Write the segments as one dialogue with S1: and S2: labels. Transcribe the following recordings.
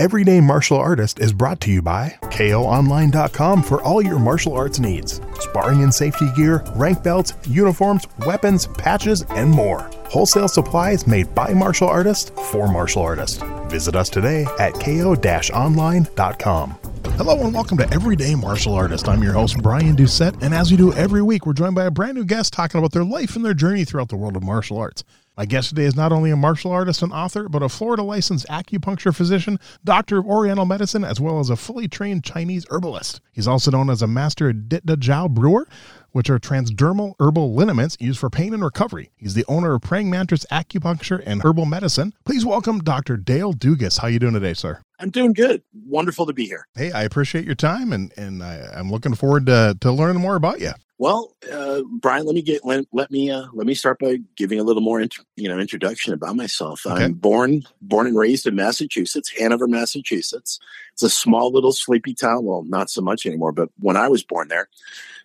S1: Everyday Martial Artist is brought to you by KOOnline.com for all your martial arts needs. Sparring and safety gear, rank belts, uniforms, weapons, patches, and more. Wholesale supplies made by martial artists for martial artists. Visit us today at ko-online.com. Hello and welcome to Everyday Martial Artist. I'm your host, Brian Doucette, and as we do every week, we're joined by a brand new guest talking about their life and their journey throughout the world of martial arts. My guest today is not only a martial artist and author, but a Florida licensed acupuncture physician, doctor of Oriental medicine, as well as a fully trained Chinese herbalist. He's also known as a master Dit Da Jow brewer, which are transdermal herbal liniments used for pain and recovery. He's the owner of Praying Mantis Acupuncture and Herbal Medicine. Please welcome Dr. Dale Dugas. How you doing today, sir?
S2: I'm doing good. Wonderful to be here.
S1: Hey, I appreciate your time, and and I, I'm looking forward to to learning more about you.
S2: Well, uh, Brian, let me get let, let me uh, let me start by giving a little more int- you know introduction about myself.
S1: Okay.
S2: I'm born born and raised in Massachusetts, Hanover, Massachusetts. It's a small little sleepy town. Well, not so much anymore, but when I was born there,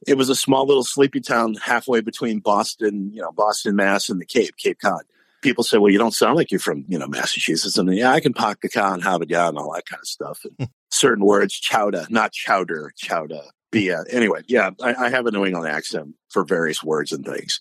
S2: it was a small little sleepy town halfway between Boston, you know, Boston, Mass, and the Cape, Cape Cod. People say, "Well, you don't sound like you're from you know Massachusetts," and yeah, I can park the have it and all that kind of stuff. And certain words, chowder, not chowder, chowder. But yeah, anyway, yeah, I, I have a New England accent for various words and things,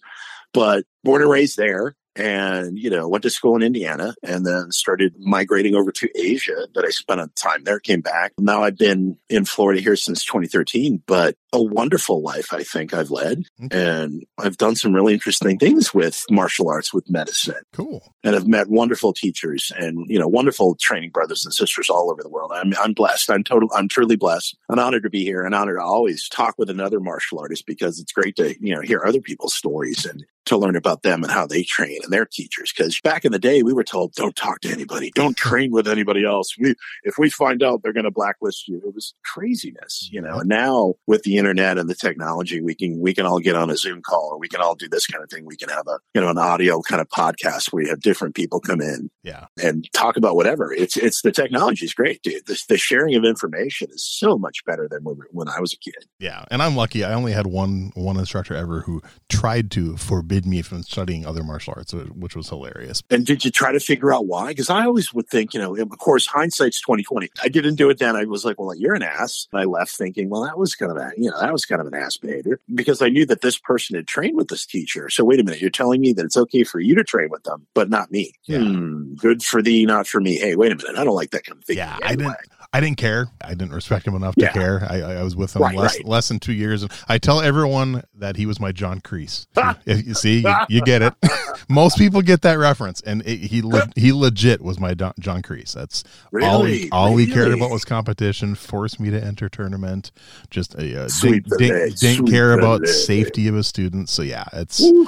S2: but born and raised there, and you know, went to school in Indiana, and then started migrating over to Asia. That I spent a time there, came back. Now I've been in Florida here since 2013, but a wonderful life I think I've led,
S1: Okay.
S2: and I've done some really interesting things with martial arts, with medicine
S1: Cool.
S2: and I've met wonderful teachers and you know wonderful training brothers and sisters all over the world. I'm I'm blessed. I'm total. I'm truly blessed. An honor to be here. An honor to always talk with another martial artist because it's great to you know hear other people's stories and to learn about them and how they train and their teachers. Because back in the day, we were told don't talk to anybody, don't train with anybody else. We if we find out they're going to blacklist you, it was craziness, you know. Mm-hmm. And now with the internet and the technology, we can we can all get on a Zoom call or we can all do this kind of thing. We can have a you know an audio kind of podcast where you have different people come in
S1: Yeah.
S2: and talk about whatever. It's it's the technology is great, dude. The, the sharing of information is so much better than when, when I was a kid.
S1: Yeah, and I'm lucky. I only had one one instructor ever who tried to forbid me from studying other martial arts, which was hilarious.
S2: And did you try to figure out why? Because I always would think, you know, of course, hindsight's twenty twenty. I didn't do it then. I was like, well, you're an ass. And I left thinking, well, that was kind of a, you know, that was kind of an ass behavior because I knew that this person had trained with this teacher. So wait a minute, you're telling me that it's okay for you to train with them, but not me.
S1: Yeah.
S2: Hmm, good for thee, not for me. Hey, wait a minute, I don't like that kind of thing.
S1: Yeah, I didn't. I didn't care. I didn't respect him enough to
S2: Yeah.
S1: care. I, I was with him
S2: Right,
S1: less
S2: right.
S1: less than two years, and I tell everyone that he was my John Kreese. If you see, you, you get it. Most people get that reference, and it, he le- he legit was my Don, John Kreese. That's all he
S2: Really?
S1: all he cared about was competition. Forced me to enter tournament. Just uh,
S2: Sweep
S1: didn't, didn't, didn't care about
S2: leg.
S1: safety of his students. So yeah, it's
S2: Woo.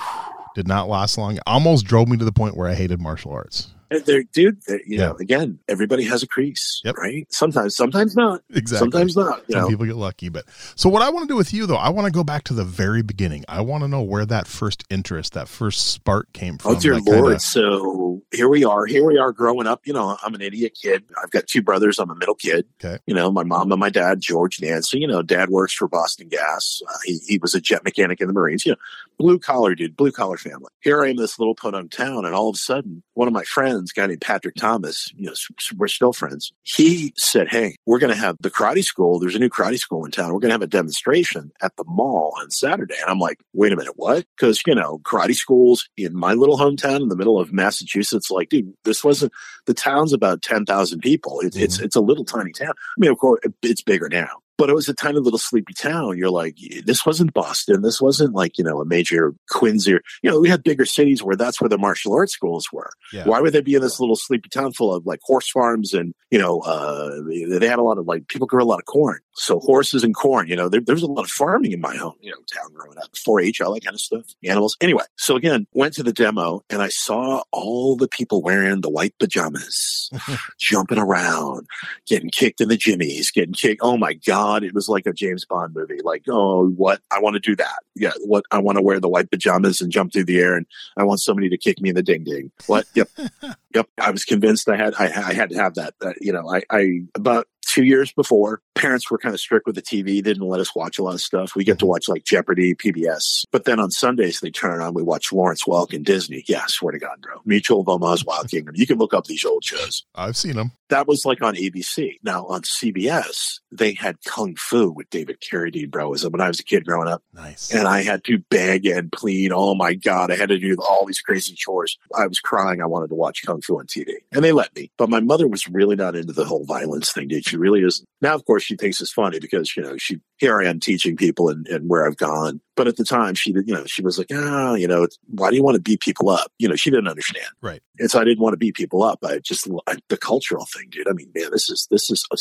S1: did not last long. Almost drove me to the point where I hated martial arts.
S2: They're, dude, they're, you
S1: Yeah.
S2: know, again, everybody has a Kreese,
S1: Yep.
S2: right? Sometimes, sometimes not.
S1: Exactly.
S2: Sometimes not. You
S1: Some
S2: know,
S1: people get lucky, but so what I want to do with you though, I want to go back to the very beginning. I want to know where that first interest, that first spark came from.
S2: Oh dear
S1: that kinda-
S2: Lord! So here we are. Here we are, growing up. You know, I'm an idiot kid. I've got two brothers. I'm a middle kid.
S1: Okay.
S2: You know, my mom and my dad, George and Nancy. You know, dad works for Boston Gas. Uh, he, he was a jet mechanic in the Marines. You know, blue collar dude, blue collar family. Here I am, this little podunk town, and all of a sudden, one of my friends, guy named Patrick Thomas. You know, we're still friends. He said, "Hey, we're going to have the karate school. There's a new karate school in town. We're going to have a demonstration at the mall on Saturday." And I'm like, "Wait a minute, what?" Because you know, karate schools in my little hometown in the middle of Massachusetts, like, dude, this wasn't the town's about ten thousand people. It's it's mm-hmm. it's a little tiny town. I mean, of course, it's bigger now. But it was a tiny little sleepy town. You're like, this wasn't Boston. This wasn't like, you know, a major Quincy. Or, you know, we had bigger cities where that's where the martial arts schools were. Yeah. Why would they be in this little sleepy town full of like horse farms and, you know, uh, they had a lot of like people grew a lot of corn. So horses and corn, you know, there, there was a lot of farming in my home, you know, town growing up, 4 H, all that kind of stuff, animals. Anyway, so again, went to the demo and I saw all the people wearing the white pajamas, jumping around, getting kicked in the jimmies, getting kicked. Oh my God. It was like a James Bond movie. Like, oh, what? I want to do that. Yeah. What? I want to wear the white pajamas and jump through the air and I want somebody to kick me in the ding ding. What? Yep. yep. I was convinced I had, I, I had to have that. that you know, I, I, about two years before, parents were kind of strict with the TV, didn't let us watch a lot of stuff. We get to mm-hmm. watch like Jeopardy, PBS. But then on Sundays, they turn it on, we watch Lawrence Welk and Disney. Yeah, swear to God, bro. Mutual of Omaha's Wild Kingdom. You can look up these old shows.
S3: I've seen them.
S2: That was like on ABC. Now on CBS, they had Kung Fu with David Carradine, bro. Was when I was a kid growing up.
S3: Nice.
S2: And I had to beg and plead. Oh my God. I had to do all these crazy chores. I was crying. I wanted to watch Kung Fu on TV. And they let me. But my mother was really not into the whole violence thing, dude. She really isn't. Now, of course, she thinks it's funny because, you know, she, here I am teaching people and, and where I've gone. But at the time, she, you know, she was like, ah, you know, why do you want to beat people up? You know, she didn't understand.
S3: Right.
S2: And so I didn't want to beat people up. I just, I, the cultural thing, dude. I mean, man, this is, this is, a,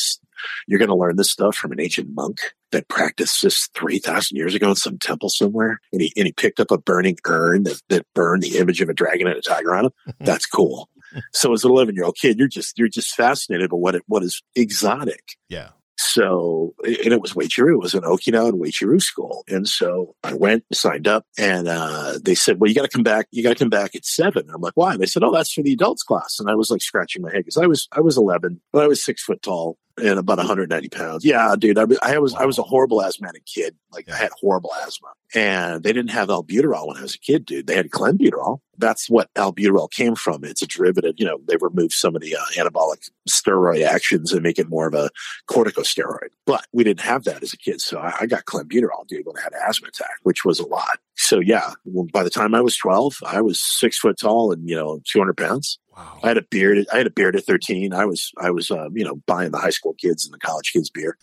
S2: you're going to learn this stuff from an ancient monk that practiced this 3,000 years ago in some temple somewhere. And he, and he picked up a burning urn that, that burned the image of a dragon and a tiger on it. That's cool. So as an 11 year old kid, you're just, you're just fascinated by what it, what is exotic.
S3: Yeah.
S2: So, and it was Uechi-ryu. It was an Okinawa and Uechi-ryu school. And so I went, signed up, and uh, they said, well, you got to come back. You got to come back at seven. I'm like, why? And they said, oh, that's for the adults class. And I was like scratching my head because I was, I was 11, but I was six foot tall and about 190 pounds. Yeah, dude, I, I was, I was a horrible asthmatic kid. Like I had horrible asthma and they didn't have albuterol when I was a kid, dude. They had clenbuterol. That's what albuterol came from. It's a derivative. You know, they removed some of the uh, anabolic steroid actions and make it more of a corticosteroid. But we didn't have that as a kid. So I, I got clenbuterol, dude, when I had an asthma attack, which was a lot. So yeah, by the time I was 12, I was six foot tall and, you know, 200 pounds. Wow. I had a beard. I had a beard at 13. I was, I was, uh, you know, buying the high school kids and the college kids beer.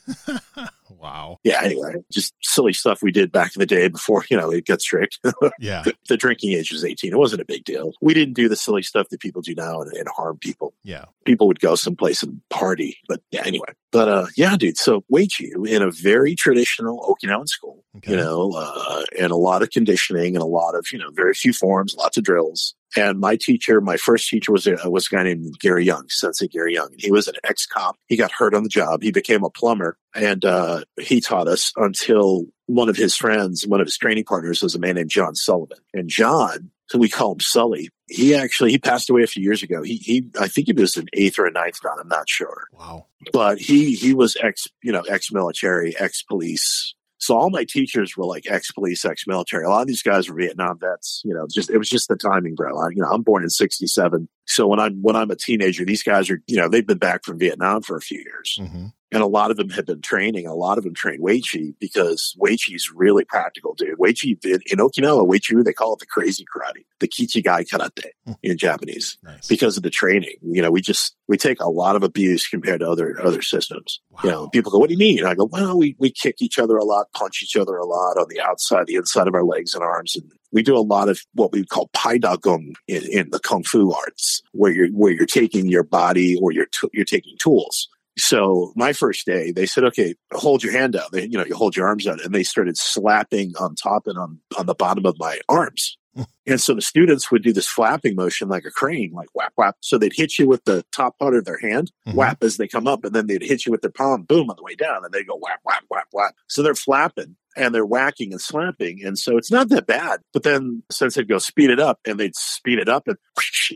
S3: wow.
S2: Yeah. Anyway, just silly stuff we did back in the day before, you know, it got strict.
S3: yeah.
S2: The, the, drinking age was 18. It wasn't a big deal. We didn't do the silly stuff that people do now and, and harm people.
S3: Yeah.
S2: People would go someplace and party. But yeah, anyway. But uh, yeah, dude. So Uechi in a very traditional Okinawan school, okay. you know, uh, and a lot of conditioning and a lot of, you know, very few forms, lots of drills. And my teacher, my first teacher was a, was a guy named Gary Young, Sensei Gary Young. He was an ex cop. He got hurt on the job. He became a plumber and uh, he taught us until one of his friends, one of his training partners was a man named John Sullivan. And John, so we call him Sully, he actually, he passed away a few years ago. He, he, I think he was an eighth or a ninth round. I'm not sure.
S3: Wow.
S2: But he, he was ex, you know, ex military, ex police, so all my teachers were like ex-police, ex-military. A lot of these guys were Vietnam vets. You know, just it was just the timing, bro. I, you know, I'm born in '67, so when I'm when I'm a teenager, these guys are you know they've been back from Vietnam for a few years. Mm-hmm. And a lot of them have been training. A lot of them train Uechi because Uechi is really practical, dude. Uechi in, in Okinawa, Uechi, they call it the crazy karate, the Kichigai karate hmm. in Japanese nice. because of the training. You know, we just, we take a lot of abuse compared to other, other systems. Wow. You know, people go, what do you mean? And I go, well, we, we kick each other a lot, punch each other a lot on the outside, the inside of our legs and arms. And we do a lot of what we call pai da gong in, in the kung fu arts, where you're, where you're taking your body or you're, t- you're taking tools so my first day, they said, "Okay, hold your hand out." They, you know, you hold your arms out, and they started slapping on top and on on the bottom of my arms. And so the students would do this flapping motion like a crane, like whap whap. So they'd hit you with the top part of their hand, mm-hmm. whap as they come up, and then they'd hit you with their palm, boom, on the way down, and they go whap whap whap whap. So they're flapping and they're whacking and slapping. And so it's not that bad. But then since they'd go speed it up and they'd speed it up and,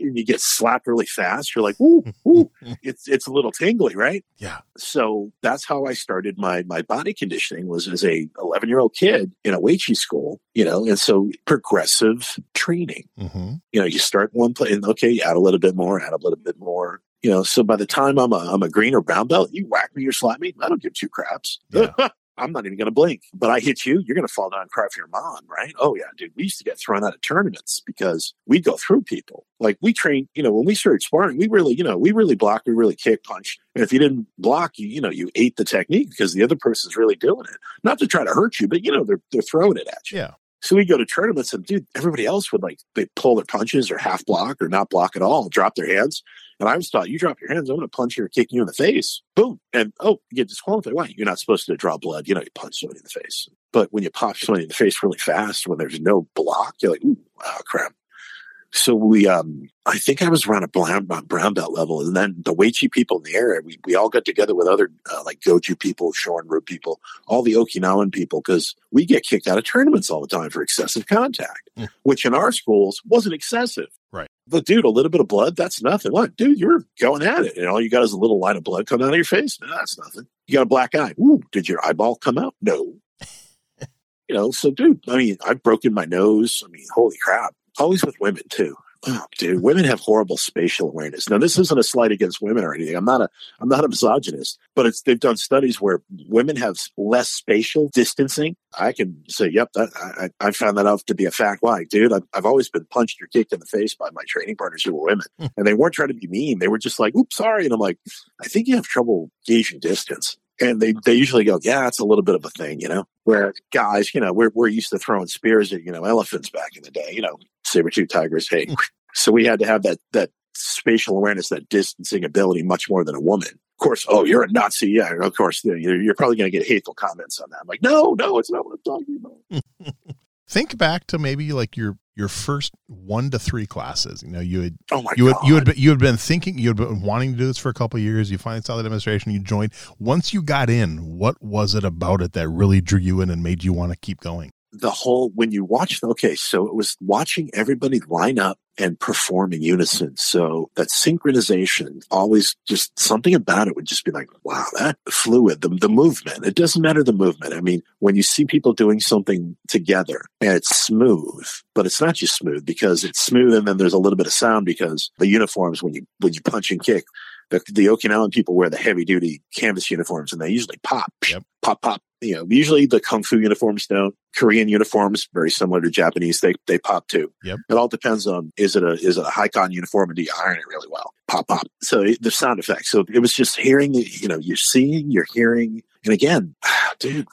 S2: and you get slapped really fast, you're like, ooh, ooh, it's it's a little tingly, right?
S3: Yeah.
S2: So that's how I started my my body conditioning was as a 11 year old kid in a Uechi school, you know, and so progressive training. Mm-hmm. You know, you start one place and okay, you add a little bit more, add a little bit more, you know, so by the time I'm a, I'm a green or brown belt, you whack me or slap me, I don't give two craps. Yeah. I'm not even going to blink. But I hit you, you're going to fall down and cry for your mom, right? Oh, yeah, dude. We used to get thrown out of tournaments because we go through people. Like we train, you know, when we started sparring, we really, you know, we really block, we really kick, punch. And if you didn't block, you, you know, you ate the technique because the other person's really doing it. Not to try to hurt you, but, you know, they're, they're throwing it at you.
S1: Yeah.
S2: So we go to tournaments and dude, everybody else would like they pull their punches or half block or not block at all, drop their hands. And I was taught you drop your hands, I'm gonna punch you or kick you in the face. Boom. And oh, you get disqualified. Why? You're not supposed to draw blood. You know, you punch somebody in the face. But when you pop somebody in the face really fast when there's no block, you're like, oh crap. So we, um, I think I was around a brown, brown belt level, and then the Uechi people in the area, we, we all got together with other uh, like Goju people, Shorin people, all the Okinawan people, because we get kicked out of tournaments all the time for excessive contact,
S1: Mm.
S2: which in our schools wasn't excessive.
S1: Right.
S2: But dude, a little bit of blood, that's nothing. What, dude, you're going at it. And all you got is a little line of blood coming out of your face. No, that's nothing. You got a black eye. Ooh, did your eyeball come out? No. you know, so dude, I mean, I've broken my nose. I mean, holy crap. Always with women too. Oh, dude, women have horrible spatial awareness. Now, this isn't a slight against women or anything. I'm not a, I'm not a misogynist, but it's they've done studies where women have less spatial distancing. I can say, yep, that, I, I found that out to be a fact. Why, dude? I've, I've always been punched or kicked in the face by my training partners who were women,
S1: Hmm.
S2: and they weren't trying to be mean. They were just like, "Oops, sorry," and I'm like, "I think you have trouble gauging distance." And they, they usually go, yeah, it's a little bit of a thing, you know, where guys, you know, we're, we're used to throwing spears at, you know, elephants back in the day, you know, saber tooth tigers. Hey, hmm. so we had to have that, that spatial awareness, that distancing ability much more than a woman. Of course, oh, you're a Nazi. Yeah, of course, you're, you're probably going to get hateful comments on that. I'm like, no, no, it's not what I'm talking about.
S1: Think back to maybe like your your first one to three classes. You know, you had
S2: Oh my
S1: you had
S2: God.
S1: you had been, you had been thinking you had been wanting to do this for a couple of years. You finally saw the demonstration. You joined. Once you got in, what was it about it that really drew you in and made you want to keep going?
S2: The whole when you watch okay so it was watching everybody line up and perform in unison. So that synchronization always just something about it would just be like wow that fluid the, the movement. It doesn't matter the movement. I mean when you see people doing something together and it's smooth but it's not just smooth because it's smooth and then there's a little bit of sound because the uniforms when you when you punch and kick the, the Okinawan people wear the heavy duty canvas uniforms and they usually pop,
S1: Yep.
S2: pop, pop. You know, usually the kung fu uniforms don't. Korean uniforms, very similar to Japanese, they, they pop too.
S1: Yep.
S2: It all depends on is it a is it a high con uniform and do you iron it really well? Pop, pop. So it, the sound effects. So it was just hearing, you know, you're seeing, you're hearing, and again, dude,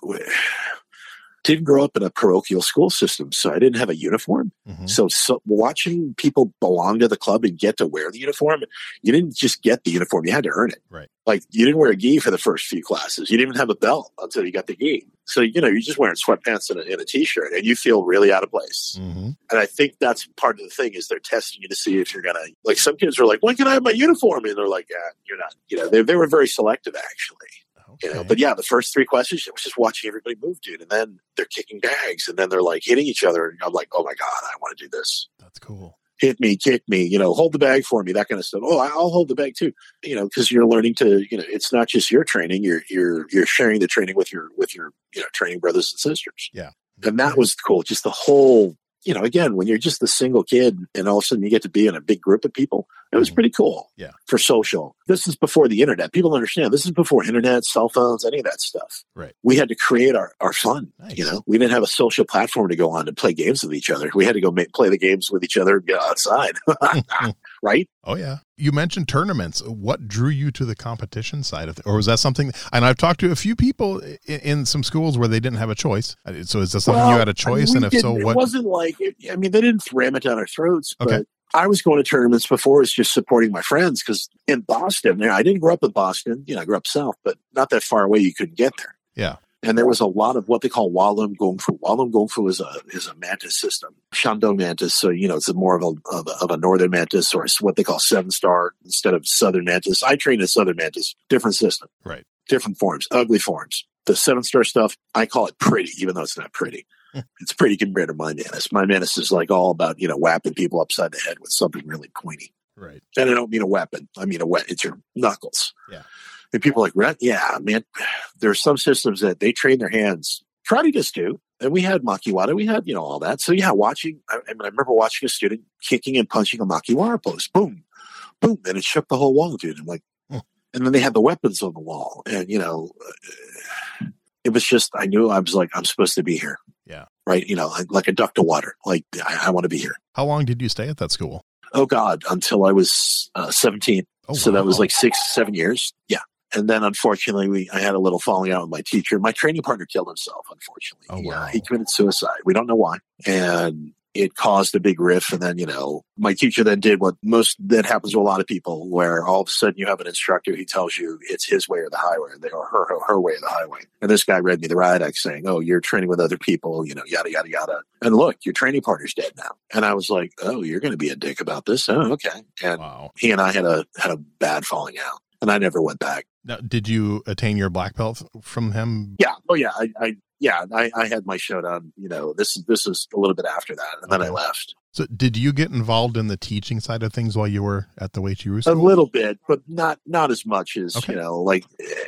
S2: didn't grow up in a parochial school system, so I didn't have a uniform.
S1: Mhm.
S2: So, so watching people belong to the club and get to wear the uniform, you didn't just get the uniform; you had to earn it.
S1: Right.
S2: Like you didn't wear a gi for the first few classes. You didn't even have a belt until you got the gi. So you know you're just wearing sweatpants and a, and a t-shirt, and you feel really out of place.
S1: Mhm.
S2: And I think that's part of the thing is they're testing you to see if you're gonna like. Some kids are like, "When can I have my uniform?" And they're like, "Yeah, you're not." You know, they they were very selective actually. You know, but yeah, the first three questions, it was just watching everybody move, dude. And then they're kicking bags, and then they're like hitting each other. And I'm like, oh my god, I want to do this.
S1: That's cool.
S2: Hit me, kick me, you know, hold the bag for me, that kind of stuff. Oh, I'll hold the bag too, you know, because you're learning to, you know, it's not just your training. You're you're you're sharing the training with your with your you know training brothers and sisters.
S1: Yeah.
S2: and that was cool. Just the whole, you know, again, when you're just a single kid, and all of a sudden you get to be in a big group of people, it was pretty cool
S1: Yeah.
S2: for social. This is before the internet. People understand. This is before internet, cell phones, any of that stuff.
S1: Right.
S2: We had to create our, our fun.
S1: Nice.
S2: You know, we didn't have a social platform to go on to play games with each other. We had to go make, play the games with each other and get outside. right.
S1: Oh yeah. You mentioned tournaments. What drew you to the competition side of it, or was that something? And I've talked to a few people in, in some schools where they didn't have a choice. So is that something you had a choice?
S2: we
S1: and if so, what?
S2: It wasn't like, I mean, they didn't ram it down our throats, but
S1: Okay.
S2: I was going to tournaments before as just supporting my friends because in Boston, there, I didn't grow up in Boston. You know, I grew up south, but not that far away. You couldn't get there.
S1: Yeah.
S2: And there was a lot of what they call Wah Lum Gong Fu. Wah Lum Gong Fu is a is a mantis system, Shandong mantis. So you know, it's a more of a, of a of a northern mantis or what they call seven star instead of southern mantis. I trained in southern mantis, different system,
S1: Right.
S2: different forms, ugly forms. The seven star stuff, I call it pretty, even though it's not pretty. It's pretty compared to my mantis. My mantis is like all about you know whapping people upside the head with something really pointy.
S1: Right.
S2: And I don't mean a weapon. I mean a wet. It's your knuckles.
S1: Yeah.
S2: And people like, "Right? Yeah, man. There are some systems that they train their hands. Karate does too. And we had makiwara. We had, you know, all that. So yeah, watching, I, I, mean, I remember watching a student kicking and punching a makiwara post. Boom, boom. And it shook the whole wall, dude. I'm like,
S1: Hmm.
S2: and then they had the weapons on the wall. And, you know, it was just I knew I was like I'm supposed to be here. Right. You know, like, like a duck to water. Like I, I want to be here.
S1: How long did you stay at that school?
S2: Oh God, until I was uh, 17.
S1: Oh,
S2: so that was like six, seven years. Yeah. And then unfortunately, we I had a little falling out with my teacher. My training partner killed himself. Unfortunately,
S1: Oh,
S2: He, uh,
S1: wow.
S2: he committed suicide. We don't know why, and it caused a big rift. And then you know, my teacher then did what most that happens to a lot of people, where all of a sudden you have an instructor who tells you it's his way or the highway, or her her, her way or the highway. And this guy read me the riot act saying, "Oh, you're training with other people, you know, yada yada yada." And look, your training partner's dead now. And I was like, "Oh, you're going to be a dick about this? Oh, okay." And
S1: Wow.
S2: he and I had a had a bad falling out, and I never went back.
S1: Now, did you attain your black belt from him?
S2: Yeah, oh yeah, I, I yeah, I, I had my shodan. You know, this this is a little bit after that, and then I left
S1: So, did you get involved in the teaching side of things while you were at the Uechi-ryu
S2: a little bit, but not not as much as
S1: Okay.
S2: you know. Like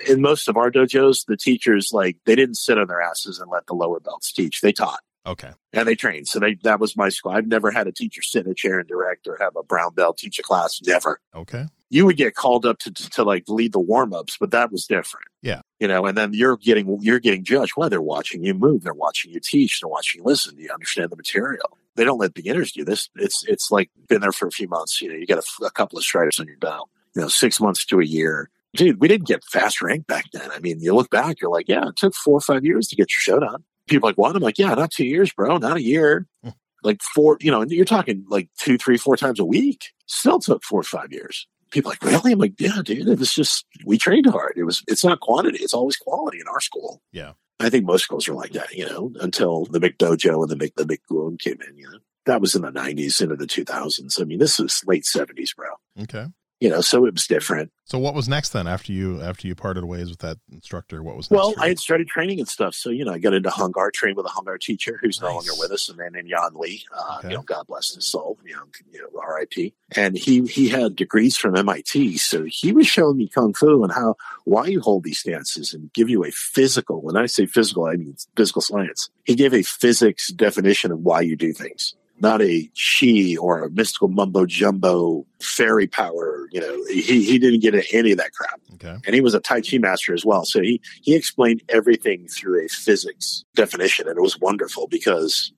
S2: in most of our dojos, the teachers like they didn't sit on their asses and let the lower belts teach. They taught.
S1: Okay.
S2: And they trained. So they that was my school. I've never had a teacher sit in a chair and direct or have a brown belt teach a class. Never.
S1: Okay.
S2: You would get called up to, to, to like lead the warm ups, but that was different.
S1: Yeah.
S2: You know, and then you're getting you're getting judged. Well, they're watching you move, they're watching you teach, they're watching you listen. Do you understand the material? They don't let beginners do this. It's it's like been there for a few months. You know, you got a, a couple of striders on your belt. You know, six months to a year. Dude, we didn't get fast rank back then. I mean, you look back, you're like, yeah, it took four or five years to get your shodan. People are like, what? I'm like, yeah, not two years, bro, not a year.
S1: Hmm.
S2: like four, you know, and you're talking like two, three, four times a week. Still took four or five years people are like, really? I'm like, yeah, dude. It was just we trained hard. It was it's not quantity, it's always quality in our school.
S1: Yeah.
S2: I think most schools are like that, you know, until the McDojo and the Mc the McGoon came in, you know. That was in the nineties into the two thousands. I mean, this is late seventies, bro.
S1: Okay.
S2: You know, so it was different.
S1: So, what was next then after you after you parted ways with that instructor? What was next?
S2: Well, I had started training and stuff. So, you know, I got into Hung Gar, trained with a Hung Gar teacher who's no longer with us, and then in Yan Lee, uh,
S1: Okay.
S2: you know, God bless his soul, you know, you know, RIP. And he he had degrees from MIT, so he was showing me kung fu and how why you hold these stances and give you a physical. When I say physical, I mean physical science. He gave a physics definition of why you do things. Not a she or a mystical mumbo jumbo fairy power. You know, he, he didn't get into any of that crap
S1: okay.
S2: and he was a Tai Chi master as well. So he he explained everything through a physics definition, and it was wonderful because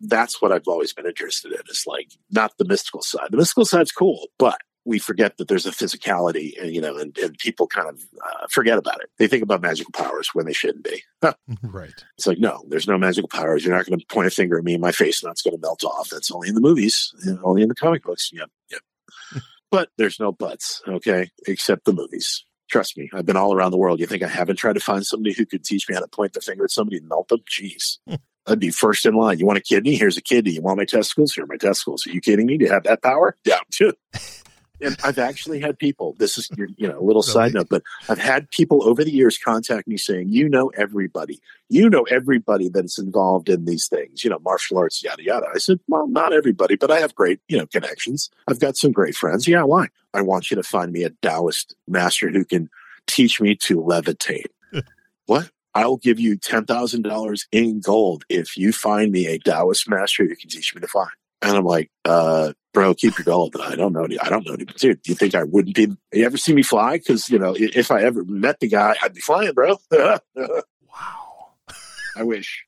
S2: that's what I've always been interested in. Is like not the mystical side. The mystical side's cool, but we forget that there's a physicality, and you know, and, and people kind of uh, forget about it. They think about magical powers when they shouldn't be. Mm-hmm.
S1: right.
S2: It's like, no, there's no magical powers. You're not going to point a finger at me in my face and that's going to melt off. That's only in the movies, only in the comic books. Yep, yep. but there's no buts, okay, except the movies. Trust me, I've been all around the world. You think I haven't tried to find somebody who could teach me how to point the finger at somebody and melt them? Jeez. Hmm. I'd be first in line. You want a kidney? Here's a kidney. You want my testicles? Here are my testicles. Are you kidding me? Do you have that power? Yeah. And I've actually had people. This is your, you know, a little side note, but I've had people over the years contact me saying, "You know everybody. You know everybody that's involved in these things. You know, martial arts, yada yada." I said, "Well, not everybody, but I have great, you know, connections. I've got some great friends. Yeah, why? I want you to find me a Taoist master who can teach me to levitate. what? I'll give you ten thousand dollars in gold if you find me a Taoist master who can teach me to fly." And I'm like, uh, bro, keep your gold. I don't know. any- I don't know. any- Dude, do you think I wouldn't be? You ever see me fly? Because you know, if I ever met the guy, I'd be flying, bro.
S1: Wow.
S2: I wish.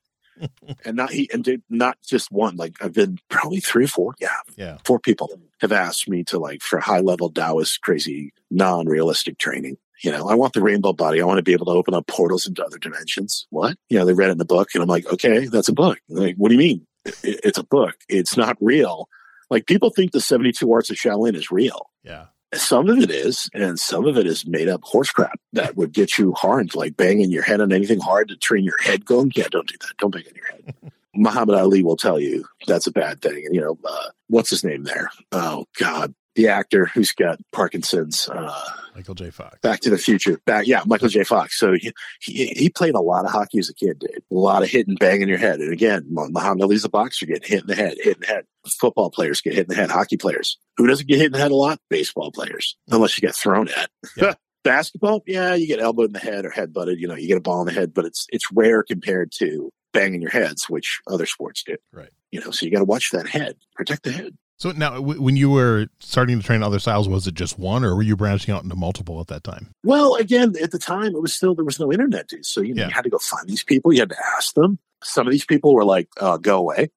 S2: and not he, and dude, not just one. Like I've been probably three or four. Yeah,
S1: Yeah.
S2: four people have asked me to like for high level Taoist, crazy, non realistic training. You know, I want the rainbow body. I want to be able to open up portals into other dimensions. What? You know, they read it in the book, and I'm like, okay, that's a book. Like, what do you mean? It- it's a book. It's not real. Like people think the 72 Arts of Shaolin is real.
S1: Yeah.
S2: Some of it is, and some of it is made up horse crap that would get you harmed, like banging your head on anything hard to train your head going. Yeah, don't do that. Don't bang on your head. Muhammad Ali will tell you that's a bad thing. And, you know, uh, what's his name there? Oh, God. The actor who's got Parkinson's, uh,
S1: Michael J. Fox.
S2: Back to the Future. Back, yeah, Michael J. Fox. So he, he, he played a lot of hockey as a kid, dude. A lot of hitting, banging your head. And again, Muhammad Ali's a boxer, getting hit in the head, hit in the head. Football players get hit in the head. Hockey players. Who doesn't get hit in the head a lot? Baseball players, unless you get thrown at.
S1: Yeah.
S2: Basketball, yeah, you get elbowed in the head or head butted. You know, you get a ball in the head, but it's it's rare compared to banging your heads, which other sports do.
S1: Right.
S2: You know, so you got to watch that head, protect the head.
S1: So now, w- when you were starting to train other styles, was it just one, or were you branching out into multiple at that time?
S2: Well, again, at the time, it was still there was no internet, dude. So you, know,
S1: Yeah.
S2: you had to go find these people. You had to ask them. Some of these people were like, uh, "Go away."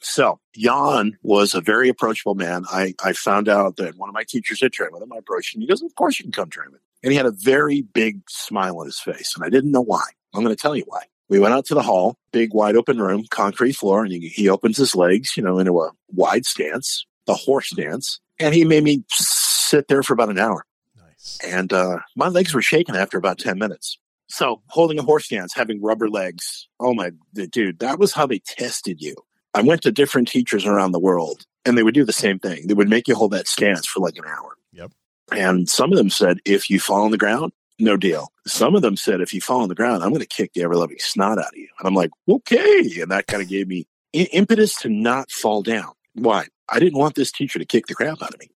S2: so Jan was a very approachable man. I I found out that one of my teachers had trained with him. I approached him. He goes, "Of course you can come train with." me." And he had a very big smile on his face, and I didn't know why. I'm going to tell you why. We went out to the hall, big wide open room, concrete floor, and he, he opens his legs, you know, into a wide stance, the horse stance, and he made me sit there for about an hour
S1: Nice.
S2: and uh, my legs were shaking after about 10 minutes. So holding a horse stance, having rubber legs. Oh my dude, that was how they tested you. I went to different teachers around the world and they would do the same thing. They would make you hold that stance for like an hour.
S1: Yep.
S2: And some of them said, if you fall on the ground, no deal. Some of them said, if you fall on the ground, I'm going to kick the ever loving snot out of you. And I'm like, okay. And that kind of gave me impetus to not fall down. Why? I didn't want this teacher to kick the crap out of me.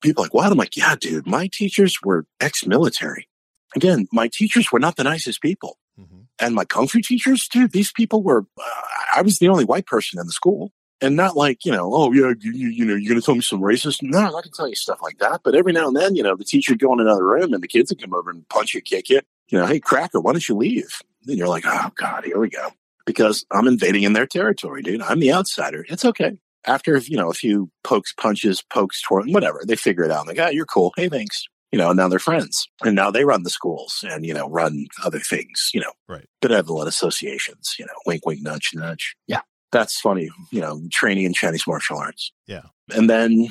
S2: People are like, what? I'm like, yeah, dude, my teachers were ex military. Again, my teachers were not the nicest people.
S1: Mhm.
S2: And my kung fu teachers, dude, these people were, uh, I was the only white person in the school. And not like, you know, oh, yeah, you, you, you know, you're going to tell me some racist. No, going to tell you stuff like that. But every now and then, you know, the teacher would go in another room and the kids would come over and punch you, kick you. You know, hey, cracker, why don't you leave? And you're like, oh, God, here we go. Because I'm invading in their territory, dude. I'm the outsider. It's okay. After, you know, a few pokes, punches, pokes, twirling, whatever, they figure it out. Like, ah, you're cool. Hey, thanks. You know, and now they're friends. And now they run the schools and, you know, run other things, you know,
S1: Right.
S2: benevolent associations, you know, wink, wink, nudge, nudge. Yeah. That's funny, you know, training in Chinese martial arts.
S1: Yeah.
S2: And then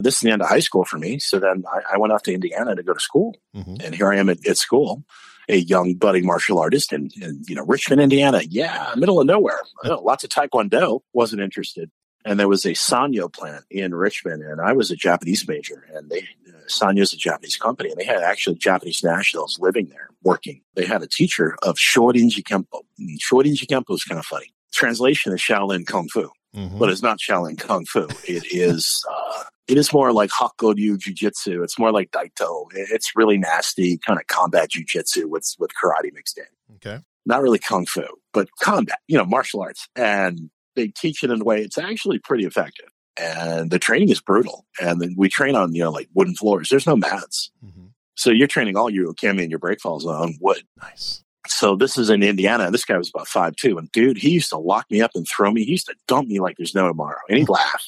S2: this is the end of high school for me. So then I, I went off to Indiana to go to school.
S1: Mhm.
S2: And here I am at, at school, a young budding martial artist in, in, you know, Richmond, Indiana. Yeah, middle of nowhere. Know, lots of Taekwondo. Wasn't interested. And there was a Sanyo plant in Richmond, and I was a Japanese major. And they, uh, Sanyo is a Japanese company, and they had actually Japanese nationals living there working. They had a teacher of Shorinji Kempo. And Shorinji Kempo is kind of funny. Translation is Shaolin Kung Fu
S1: Mhm.
S2: but it's not Shaolin Kung Fu. It is uh, it is more like Hakko-ryu Jiu-Jitsu. It's more like Daito. It's really nasty kind of combat Jiu-Jitsu with with karate mixed in.
S1: okay.
S2: Not really Kung Fu, but combat. You know, martial arts, and they teach it in a way it's actually pretty effective. And the training is brutal. And then we train on you know like wooden floors. There's no mats,
S1: Mhm.
S2: so you're training all your kami and your break falls on wood.
S1: Nice.
S2: So this is in Indiana. This guy was about five two, and dude, he used to lock me up and throw me. He used to dump me like there's no tomorrow, and he'd laugh.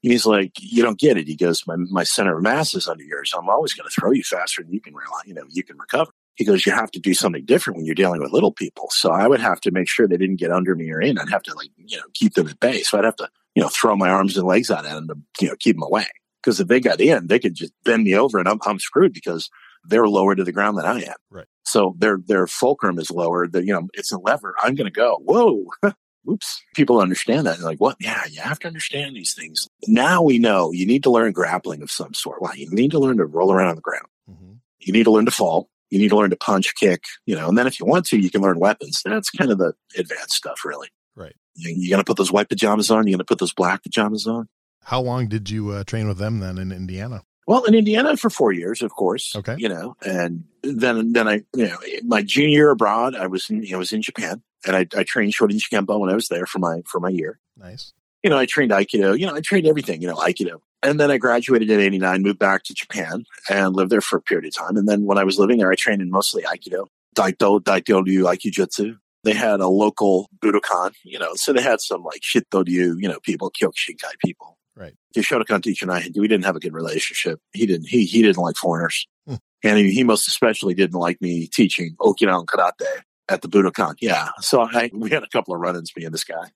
S2: He's like, "You don't get it." He goes, "My my center of mass is under yours. I'm always going to throw you faster than you can realize. You know, you can recover." He goes, "You have to do something different when you're dealing with little people." So I would have to make sure they didn't get under me or in. I'd have to like you know keep them at bay. So I'd have to you know throw my arms and legs out at them to you know keep them away. Because if they got in, they could just bend me over, and I'm I'm screwed because they're lower to the ground than I am.
S1: Right.
S2: So their their fulcrum is lower. The, you know, it's a lever. I'm going to go. Whoa. Oops. People understand that. They're like, what? Yeah, you have to understand these things. Now we know you need to learn grappling of some sort. Well, you need to learn to roll around on the ground.
S1: Mhm.
S2: You need to learn to fall. You need to learn to punch, kick, you know, and then if you want to, you can learn weapons. That's kind of the advanced stuff, really.
S1: Right.
S2: You, you got to put those white pajamas on. You got to put those black pajamas on.
S1: How long did you uh, train with them then in Indiana?
S2: Well, in Indiana for four years, of course.
S1: Okay.
S2: You know, and then then I, you know, my junior year abroad, I was in, you know, I was in Japan, and I, I trained Shorinji Kempo when I was there for my for my year.
S1: Nice.
S2: You know, I trained Aikido. You know, I trained everything. You know, Aikido. And then I graduated in '89, moved back to Japan, and lived there for a period of time. And then when I was living there, I trained in mostly Aikido, Daito, Daito Ryu, Aikijutsu. They had a local Budokan, you know, so they had some like Shito Ryu, you know, people, Kyokushinkai people.
S1: Right.
S2: The Shotokan teacher and I, we didn't have a good relationship. He didn't, he, he didn't like foreigners.
S1: Hmm.
S2: And he, he most especially didn't like me teaching Okinawan karate at the Budokan. Yeah. So I, we had a couple of run-ins, me and this guy.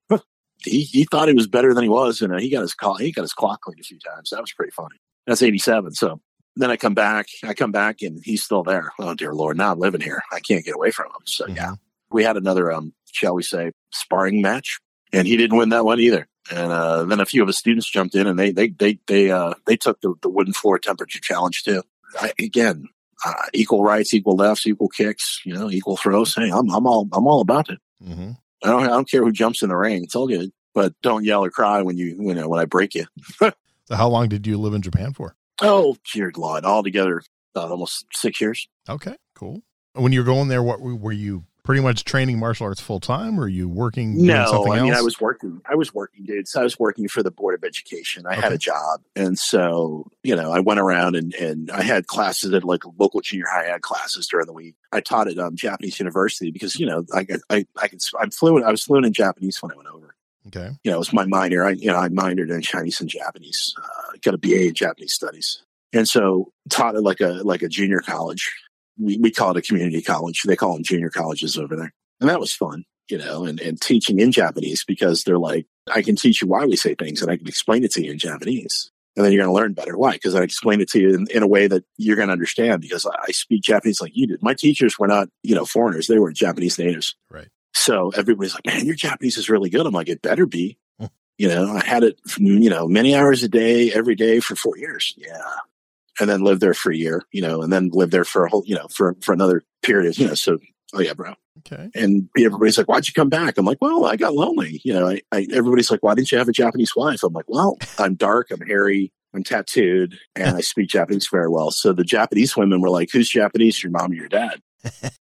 S2: He, he thought he was better than he was. And uh, he got his call, he got his clock cleaned a few times. That was pretty funny. That's 87. So then I come back, I come back and he's still there. Oh, dear Lord. Now I'm living here. I can't get away from him. So yeah,
S1: Mhm.
S2: we had another, um, shall we say, sparring match and he didn't win that one either. And uh, then a few of his students jumped in, and they they they they uh, they took the, the wooden floor temperature challenge too. I, again, uh, equal rights, equal lefts, equal kicks, you know, equal throws. Hey, I'm I'm all I'm all about it.
S1: hmm
S2: I don't I don't care who jumps in the ring. It's all good, but don't yell or cry when you you know when I break you.
S1: So how long did you live in Japan for?
S2: Oh, dear Lord, altogether uh, almost six years.
S1: Okay, cool. When you were going there, what were you pretty much training martial arts full time, or are you working? doing
S2: No, I mean,
S1: else?
S2: I was working. I was working, dude. So I was working for the Board of Education. I had a job, and so you know, I went around and and I had classes at like local junior high. Classes during the week. I taught at um, Japanese University because you know, I got- I I can I'm fluent. I was fluent in Japanese when I went over.
S1: Okay.
S2: You know, it was my minor. I you know I minored in Chinese and Japanese. Uh, got a BA in Japanese studies, and so taught at like a like a junior college. We we call it a community college. They call them junior colleges over there, and that was fun you know, and, and teaching in Japanese because they're like, I can teach you why we say things and I can explain it to you in Japanese. And then you're going to learn better. Why? Because I explained it to you in, in a way that you're going to understand because I, I speak Japanese like you did. My teachers were not, you know, foreigners. They were Japanese natives.
S1: Right.
S2: So everybody's like, man, your Japanese is really good. I'm like, it better be. you know, I had it, from, you know, many hours a day, every day for four years. Yeah. And then lived there for a year, you know, and then lived there for a whole, you know, for, for another period, you know, so, oh yeah, bro
S1: Okay.
S2: and everybody's like, "Why'd you come back?" I'm like, "Well, I got lonely." You know, I, I everybody's like, "Why didn't you have a Japanese wife?" I'm like, "Well, I'm dark, I'm hairy, I'm tattooed, and I speak Japanese very well." So the Japanese women were like, "Who's Japanese? Your mom or your dad?"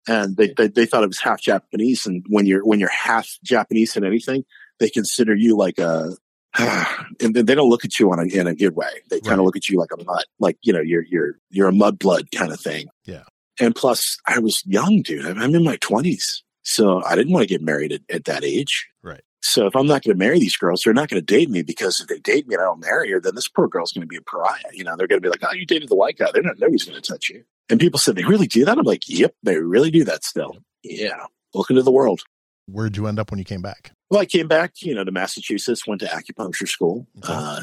S2: And they, they they thought it was half Japanese. And when you're when you're half Japanese in anything, they consider you like a and they don't look at you on a, in a good way. They kind
S1: Right.
S2: of look at you like a mud, like you know, you're you're you're a mudblood kind of thing.
S1: Yeah.
S2: And plus, I was young, dude. I'm I'm in my twenties, so I didn't want to get married at, at that age.
S1: Right.
S2: So if I'm not going to marry these girls, they're not going to date me because if they date me and I don't marry her, then this poor girl's going to be a pariah. You know, they're going to be like, "Oh, you dated the white guy." They're not. Nobody's going to touch you. And people said they really do that. I'm like, "Yep, they really do that still." Yeah. Welcome to the world.
S1: Where'd you end up when you came back?
S2: Well, I came back, you know, to Massachusetts, went to acupuncture school,
S1: Okay.
S2: uh,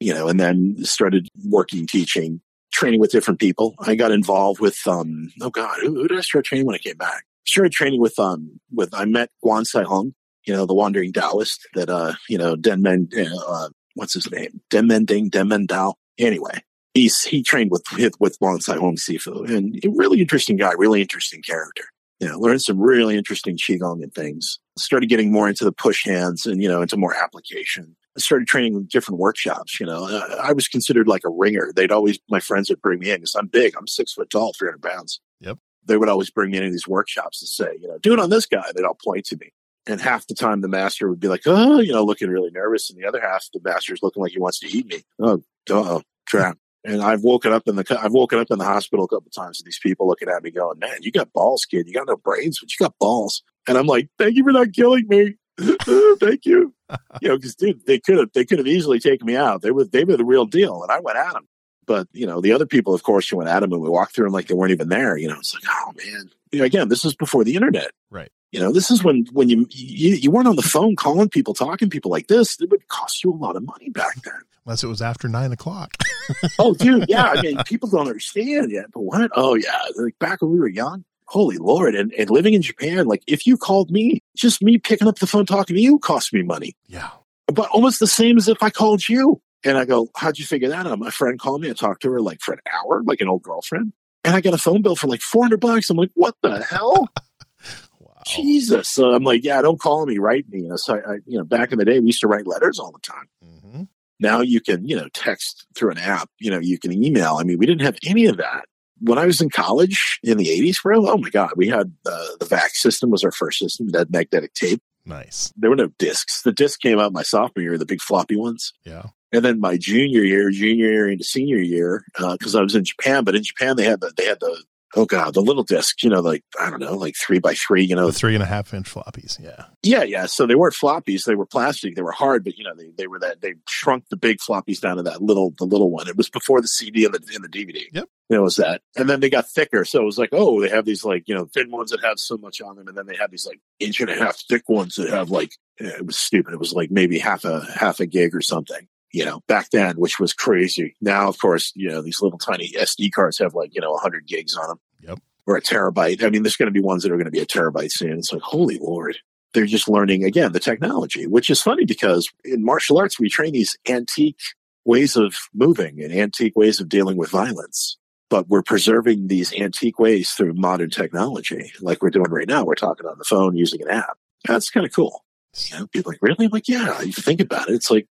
S2: you know, and then started working, teaching, training with different people. I got involved with, um, oh God, who, who did I start training when I came back? Started training with, um, with, I met Guan Sai Hung, you know, the wandering Taoist that, uh, you know, Denmen, uh, what's his name? Denmen Ding, Denmen Dao. Anyway, he's, he trained with, with, with Guan Sai Hung Sifu and a really interesting guy, really interesting character you know, learned some really interesting qigong and things. Started getting more into the push hands and you know into more application. I started training with different workshops. You know, uh, I was considered like a ringer. They'd always my friends would bring me in because I'm big. I'm six foot tall, three hundred pounds.
S1: Yep.
S2: They would always bring me into these workshops and say, you know, do it on this guy. They'd all point to me. And half the time the master would be like, oh, you know, looking really nervous. And the other half, the master's looking like he wants to eat me. Oh, oh, trap. And I've woken up in the I've woken up in the hospital a couple times with these people looking at me going, "Man, you got balls, kid. You got no brains, but you got balls." And I'm like, "Thank you for not killing me. Thank you." you know, because dude, they could have they could have easily taken me out. They were they were the real deal, and I went at them. But you know, the other people, of course, who went at them, and we walked through them like they weren't even there. You know, it's like, oh man. You know, again, this is before the internet.
S1: Right.
S2: You know, this is when when you, you you weren't on the phone calling people, talking people like this. It would cost you a lot of money back then.
S1: Unless it was after nine o'clock.
S2: Oh, dude, yeah. I mean, people don't understand yet. But what? Oh, yeah. Like back when we were young, holy Lord. And, and living in Japan, like if you called me, just me picking up the phone talking to you cost me money.
S1: yeah.
S2: But almost the same as if I called you. And I go, how'd you figure that out? My friend called me. I talked to her like for an hour, like an old girlfriend. And I got a phone bill for like 400 bucks. I'm like, what the hell?
S1: Wow.
S2: Jesus. So I'm like, yeah, don't call me, write me. So I, I, you know, back in the day, we used to write letters all the time.
S1: Mm.
S2: Now you can, you know, text through an app, you know, you can email. I mean, we didn't have any of that. When I was in college in the 80s, bro, oh my God, we had uh, the VAX system was our first system, that magnetic tape.
S1: Nice.
S2: There were no discs. The disc came out my sophomore year, the big floppy ones.
S1: Yeah.
S2: And then my junior year, junior year into senior year, because I was in Japan, but in Japan they had the, they had the, oh God, the little discs, you know, like, I don't know, like three by three, you know,
S1: The three and a half inch floppies. Yeah.
S2: yeah, yeah. So they weren't floppies; they were plastic. They were hard, but you know, they, they were that. They shrunk the big floppies down to that little the little one. It was before the CD and the and the DVD.
S1: Yep.
S2: it was that, and then they got thicker. So it was like, oh, they have these like you know thin ones that have so much on them, and then they have these like inch and a half thick ones that have like eh, it was stupid. It was like maybe half a half a gig or something. You know, back then, which was crazy. Now, of course, you know these little tiny SD cards have like you know 100 gigs on them
S1: Yep.
S2: or a terabyte. I mean, there's going to be ones that are going to be a terabyte soon. It's like, holy Lord. They're just learning again the technology, which is funny because in martial arts, we train these antique ways of moving and antique ways of dealing with violence. But we're preserving these antique ways through modern technology, like we're doing right now. We're talking on the phone using an app. That's kind of cool. You know, people are like, really? I'm like, yeah, you think about it. It's like,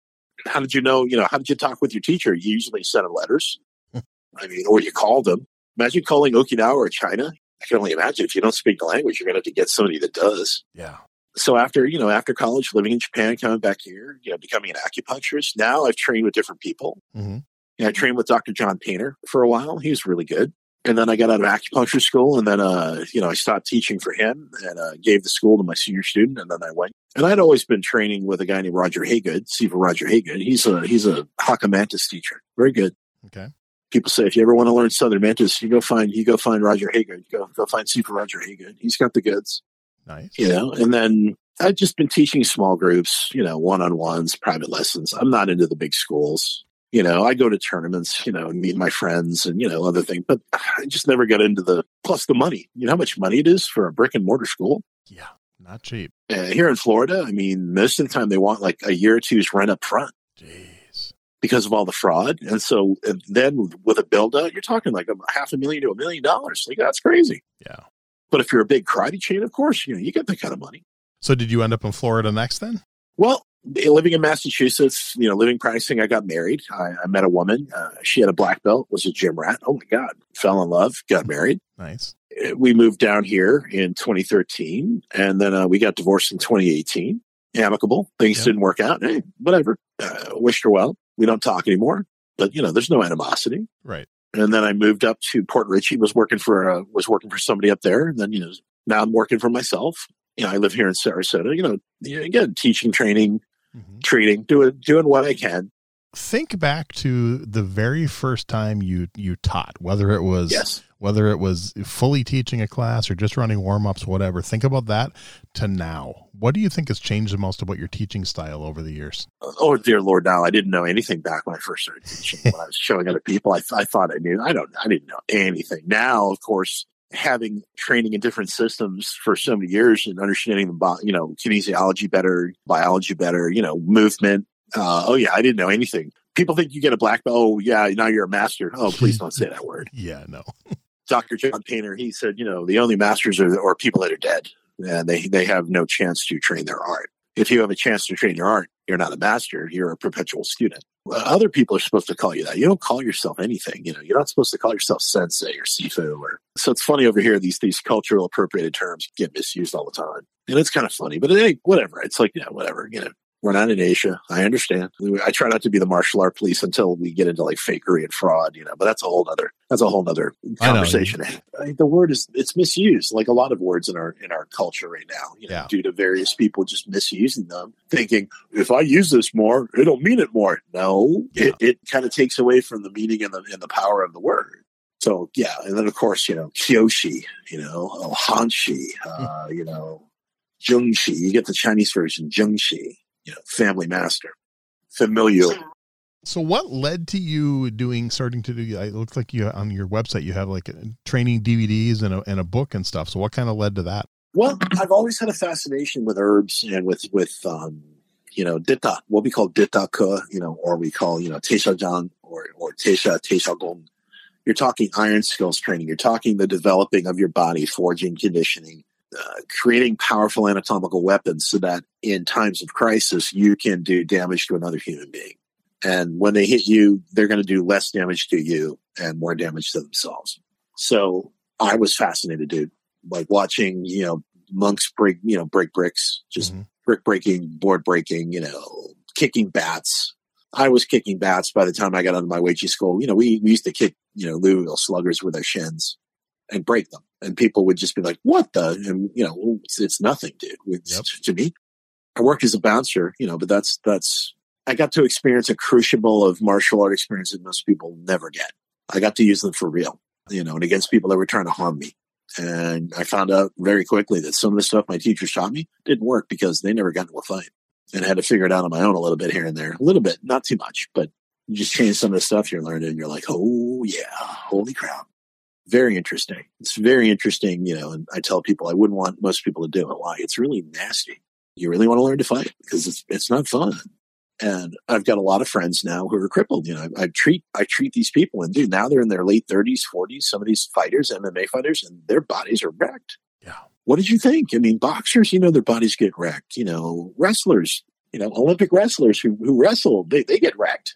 S2: how did you know, you know, how did you talk with your teacher? You usually sent them letters. I mean, or you called them. Imagine calling Okinawa or China. I can only imagine if you don't speak the language, you're going to have to get somebody that does.
S1: Yeah.
S2: So after, you know, after college, living in Japan, coming back here, you know, becoming an acupuncturist, now I've trained with different people.
S1: Mm-hmm.
S2: I trained with Dr. John Painter for a while. He was really good. And then I got out of acupuncture school and then, uh, you know, I stopped teaching for him and uh, gave the school to my senior student. And then I went. And I'd always been training with a guy named Roger Haygood, Sifu Roger Haygood. He's a, he's a Hakka Mantis teacher. Very good.
S1: Okay.
S2: People say if you ever want to learn Southern Mantis, you go find, you go find Roger Haygood. You go, go find Sifu Roger Haygood. He's got the goods.
S1: Nice.
S2: You know, and then I've just been teaching small groups, you know, one on ones, private lessons. I'm not into the big schools. You know, I go to tournaments, you know, and meet my friends and, you know, other things, but I just never got into the plus the money. You know how much money it is for a brick and mortar school?
S1: Yeah. Not cheap.
S2: Uh, here in Florida, I mean, most of the time they want like a year or two's rent up front
S1: Jeez.
S2: because of all the fraud. And so and then with a build out, you're talking like a half a million to a million dollars. Like that's crazy.
S1: Yeah.
S2: But if you're a big karate chain, of course, you know, you get that kind of money.
S1: So did you end up in Florida next then?
S2: Well, living in Massachusetts, you know, living practicing, I got married. I, I met a woman. Uh, she had a black belt, was a gym rat. Oh my God. Fell in love, got married.
S1: Nice.
S2: Uh, We moved down here in 2013 and then uh, we got divorced in 2018. Amicable. Things
S1: Yeah.
S2: didn't work out. Hey, whatever. Uh, wished her well. We don't talk anymore, but you know, there's no animosity.
S1: Right.
S2: And then I moved up to Port Richey, was working for, uh, was working for somebody up there. And then, you know, now I'm working for myself. You know, I live here in Sarasota, you know, you know, again, teaching, training,
S1: Mm-hmm.
S2: treating, doing doing what I can.
S1: Think back to the very first time you you taught, whether it was
S2: Yes.
S1: whether it was fully teaching a class or just running warm ups, whatever. Think about that to now. What do you think has changed the most about your teaching style over the years?
S2: Oh dear Lord! Now I didn't know anything back when I first started teaching. when I was showing other people, I, I thought I knew. I don't. I didn't know anything. Now, of course, having training in different systems for so many years and understanding the you know kinesiology better, biology better, you know movement. Uh, oh yeah, I didn't know anything. People think you get a black belt. Oh yeah, now you're a master. Oh please don't say that word.
S1: Yeah, no.
S2: Dr. John Painter, he said, you know, the only masters are, are people that are dead and they, they have no chance to train their art. If you have a chance to train your art, you're not a master, you're a perpetual student. Other people are supposed to call you that. You don't call yourself anything. You know, you're not supposed to call yourself sensei or sifu or so it's funny over here, these these cultural appropriated terms get misused all the time. And it's kind of funny, but hey, whatever. It's like, yeah, whatever, you know. We're not in Asia. I understand. I try not to be the martial art police until we get into like fakery and fraud, you know. But that's a whole other that's a whole other conversation. I the word is it's misused, like a lot of words in our in our culture right now. You know,
S1: Yeah.
S2: due to various people just misusing them, thinking if I use this more, it'll mean it more. No, it, it kind of takes away from the meaning and the and the power of the word. So yeah, and then of course you know Kyoshi, you know oh, Hanshi, uh, you know Jungshi. You get the Chinese version Jungshi, you know family master, familial.
S1: So, what led to you doing, starting to do? It looks like you on your website you have like training DVDs and a, and a book and stuff. So, what kind of led to that?
S2: Well, I've always had a fascination with herbs and with with um, you know Dit Da, what we call Dit Da ke, you know, or we call you know teishajan or or teisha teishagong. You're talking iron skills training. You're talking the developing of your body, forging, conditioning, uh, creating powerful anatomical weapons so that in times of crisis you can do damage to another human being. And when they hit you, they're going to do less damage to you and more damage to themselves. So I was fascinated, dude like watching, you know, monks break, you know, break bricks, just
S1: Mhm.
S2: brick breaking, board breaking, you know, kicking bats. I was kicking bats by the time I got out of my Uechi school. You know, we, we used to kick, you know, Louisville sluggers with our shins and break them. And people would just be like, what the? And, you know, it's, it's nothing, dude. It's,
S1: Yep.
S2: To me, I worked as a bouncer, you know, but that's, that's, I got to experience a crucible of martial art experience that most people never get. I got to use them for real, you know, and against people that were trying to harm me. And I found out very quickly that some of the stuff my teachers taught me didn't work because they never got into a fight and I had to figure it out on my own a little bit here and there. A little bit, not too much, but you just change some of the stuff you're learning and you're like, oh yeah, holy crap. Very interesting. It's very interesting, you know, and I tell people I wouldn't want most people to do it. Why? It's really nasty. You really want to learn to fight because it's, it's not fun. And I've got a lot of friends now who are crippled. You know, I, I treat I treat these people, and dude, now they're in their late thirties, forties. Some of these fighters, MMA fighters, and their bodies are wrecked.
S1: Yeah.
S2: What did you think? I mean, boxers, you know, their bodies get wrecked. You know, wrestlers, you know, Olympic wrestlers who who wrestle, they they get wrecked.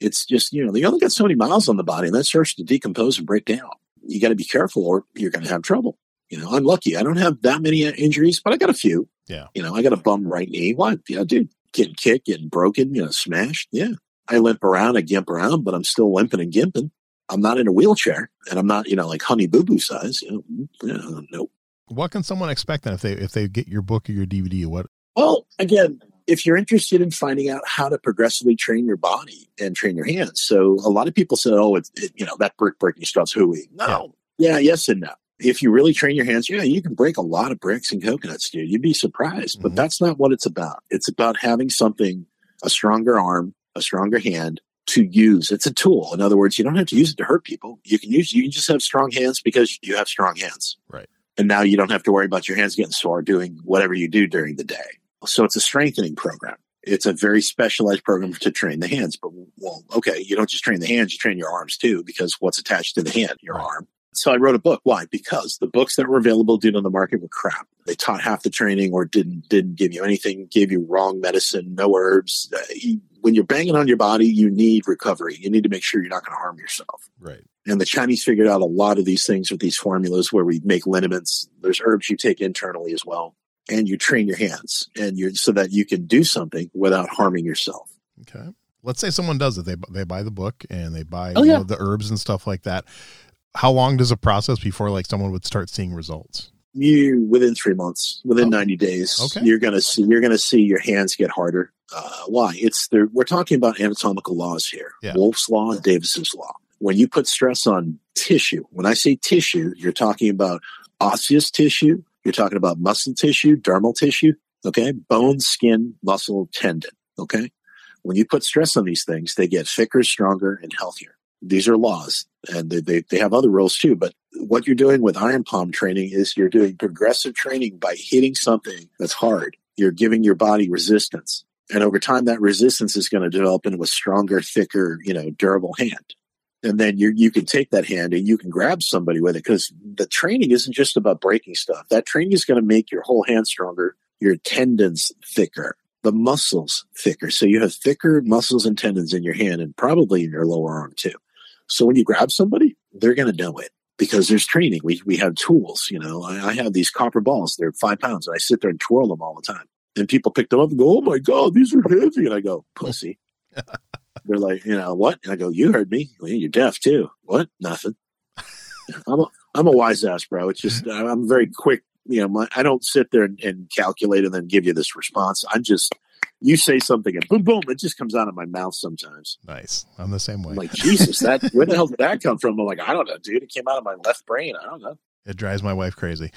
S2: It's just you know they only got so many miles on the body, and that starts to decompose and break down. you got to be careful or you're going to have trouble. You know, I'm lucky. I don't have that many uh, injuries, but I got a few.
S1: Yeah.
S2: You know, I got a bum right knee. What? Yeah, dude, getting kicked, getting broken, you know, smashed. Yeah. I limp around, I gimp around, but I'm still limping and gimping. I'm not in a wheelchair and I'm not, you know, like honey boo boo size. You know, yeah, nope.
S1: What can someone expect then if they if they get your book or your DVD? What?
S2: Well, again, if you're interested in finding out how to progressively train your body and train your hands, so a lot of people say, "Oh, it's it, you know that brick breaking stuff's hooey." No, yeah. yeah, yes, and no. If you really train your hands, yeah, you can break a lot of bricks and coconuts, dude. You'd be surprised, mm-hmm. but that's not what it's about. It's about having something, a stronger arm, a stronger hand, to use. It's a tool. In other words, you don't have to use it to hurt people. You can use you can just have strong hands because you have strong hands.
S1: Right.
S2: And now you don't have to worry about your hands getting sore doing whatever you do during the day. So it's a strengthening program. It's a very specialized program to train the hands. But well, okay, you don't just train the hands, you train your arms too, because what's attached to the hand, your arm. So I wrote a book. Why? Because the books that were available dude on the market were crap. They taught half the training or didn't didn't give you anything, gave you wrong medicine, no herbs. Uh, when you're banging on your body, you need recovery. You need to make sure you're not going to harm yourself.
S1: Right.
S2: And the Chinese figured out a lot of these things with these formulas where we make liniments. There's herbs you take internally as well and you train your hands and you so that you can do something without harming yourself.
S1: Okay. Let's say someone does it. They they buy the book and they buy
S2: oh, yeah.
S1: know, the herbs and stuff like that. How long does it process before like someone would start seeing results?
S2: You within three months, within oh. ninety days,
S1: okay.
S2: you're gonna see you're gonna see your hands get harder. Uh, why? It's there. We're talking about anatomical laws here.
S1: Yeah.
S2: Wolff's law and Davis's law. When you put stress on tissue, when I say tissue, you're talking about osseous tissue, you're talking about muscle tissue, dermal tissue, okay? Bone, skin, muscle, tendon, okay? When you put stress on these things, they get thicker, stronger, and healthier. These are laws, and they, they, they have other rules too. But what you're doing with iron palm training is you're doing progressive training by hitting something that's hard. You're giving your body resistance. And over time, that resistance is going to develop into a stronger, thicker, you know, durable hand and then you you can take that hand and you can grab somebody with it because the training isn't just about breaking stuff. That training is going to make your whole hand stronger, your tendons thicker, the muscles thicker. So you have thicker muscles and tendons in your hand and probably in your lower arm too. So when you grab somebody, they're going to know it because there's training. We we have tools. You know, I, I have these copper balls. They're five pounds, and I sit there and twirl them all the time. And people pick them up and go, "Oh my god, these are heavy!" And I go, "Pussy." They're like, you know, what? And I go, you heard me. Well, you're deaf too. What? Nothing. I'm a, I'm a wise ass, bro. It's just, I'm very quick. You know, my, I don't sit there and, and calculate and then give you this response. I'm just, you say something and boom, boom, it just comes out of my mouth sometimes.
S1: Nice. I'm the same way.
S2: I'm like, Jesus, that, where the hell did that come from? I'm like, I don't know, dude. It came out of my left brain. I don't know.
S1: It drives my wife crazy.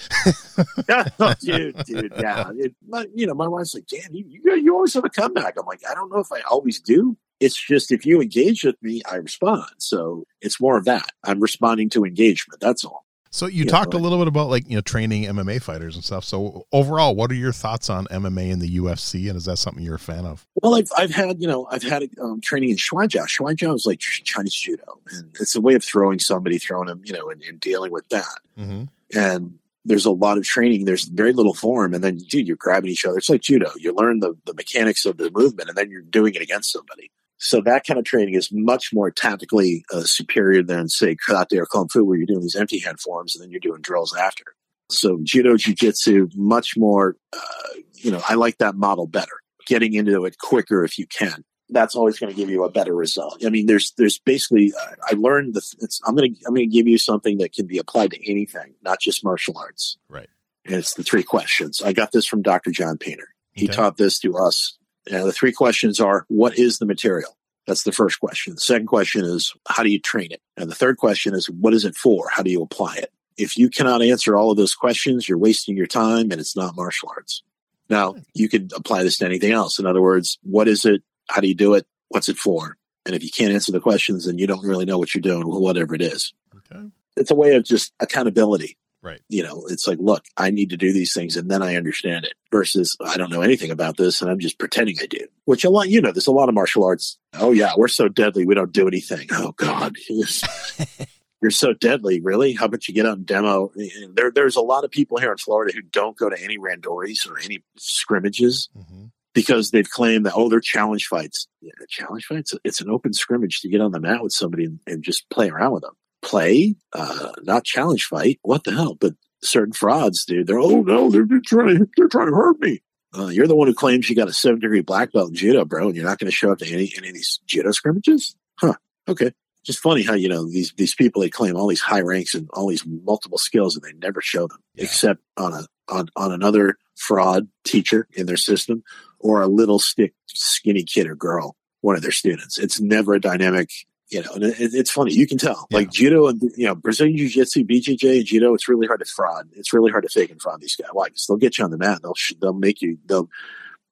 S2: oh, dude, dude, yeah. It, my, you know, my wife's like, damn, you, you, you always have a comeback. I'm like, I don't know if I always do. It's just if you engage with me, I respond. So it's more of that. I'm responding to engagement. That's all.
S1: So you, you talked know, a little bit about like you know training MMA fighters and stuff. So overall, what are your thoughts on MMA and the UFC, and is that something you're a fan of?
S2: Well, I've I've had you know I've had um, training in Shuaijiao. Shuaijiao is like Chinese judo, and it's a way of throwing somebody, throwing them, you know, and, and dealing with that.
S1: Mm-hmm.
S2: And there's a lot of training. There's very little form, and then dude, you're grabbing each other. It's like judo. You learn the the mechanics of the movement, and then you're doing it against somebody. So that kind of training is much more tactically uh, superior than, say, karate or kung fu, where you're doing these empty hand forms and then you're doing drills after. So judo, jujitsu, much more. Uh, you know, I like that model better. Getting into it quicker if you can. That's always going to give you a better result. I mean, there's there's basically uh, I learned the. I'm going to I'm going to give you something that can be applied to anything, not just martial arts.
S1: Right.
S2: And it's the three questions. I got this from Dr. John Painter. He
S1: okay.
S2: taught this to us now, the three questions are what is the material? That's the first question. The second question is how do you train it? And the third question is what is it for? How do you apply it? If you cannot answer all of those questions, you're wasting your time and it's not martial arts. Now, you could apply this to anything else. In other words, what is it? How do you do it? What's it for? And if you can't answer the questions, then you don't really know what you're doing, whatever it is.
S1: Okay.
S2: It's a way of just accountability.
S1: Right.
S2: You know, it's like, look, I need to do these things and then I understand it versus I don't know anything about this and I'm just pretending I do, which a lot, you know, there's a lot of martial arts. Oh, yeah, we're so deadly. We don't do anything. Oh, God. You're so deadly, really? How about you get out and demo? There, there's a lot of people here in Florida who don't go to any randoris or any scrimmages
S1: mm-hmm.
S2: because they've claimed that, oh, they're challenge fights. Yeah, challenge fights? It's an open scrimmage to get on the mat with somebody and, and just play around with them play, uh, not challenge fight. What the hell? But certain frauds, dude, they're oh no, they're, they're trying to they're trying to hurt me. Uh, you're the one who claims you got a seven degree black belt in judo, bro, and you're not going to show up to any any of these judo scrimmages, huh? Okay, just funny how you know these these people they claim all these high ranks and all these multiple skills, and they never show them yeah. except on a on on another fraud teacher in their system or a little stick skinny kid or girl, one of their students. It's never a dynamic you know, and it, it's funny. You can tell, yeah. like judo and you know Brazilian Jiu Jitsu, BJJ, and judo. It's really hard to fraud. It's really hard to fake and fraud these guys. Why? Because they'll get you on the mat. They'll they'll make you. They'll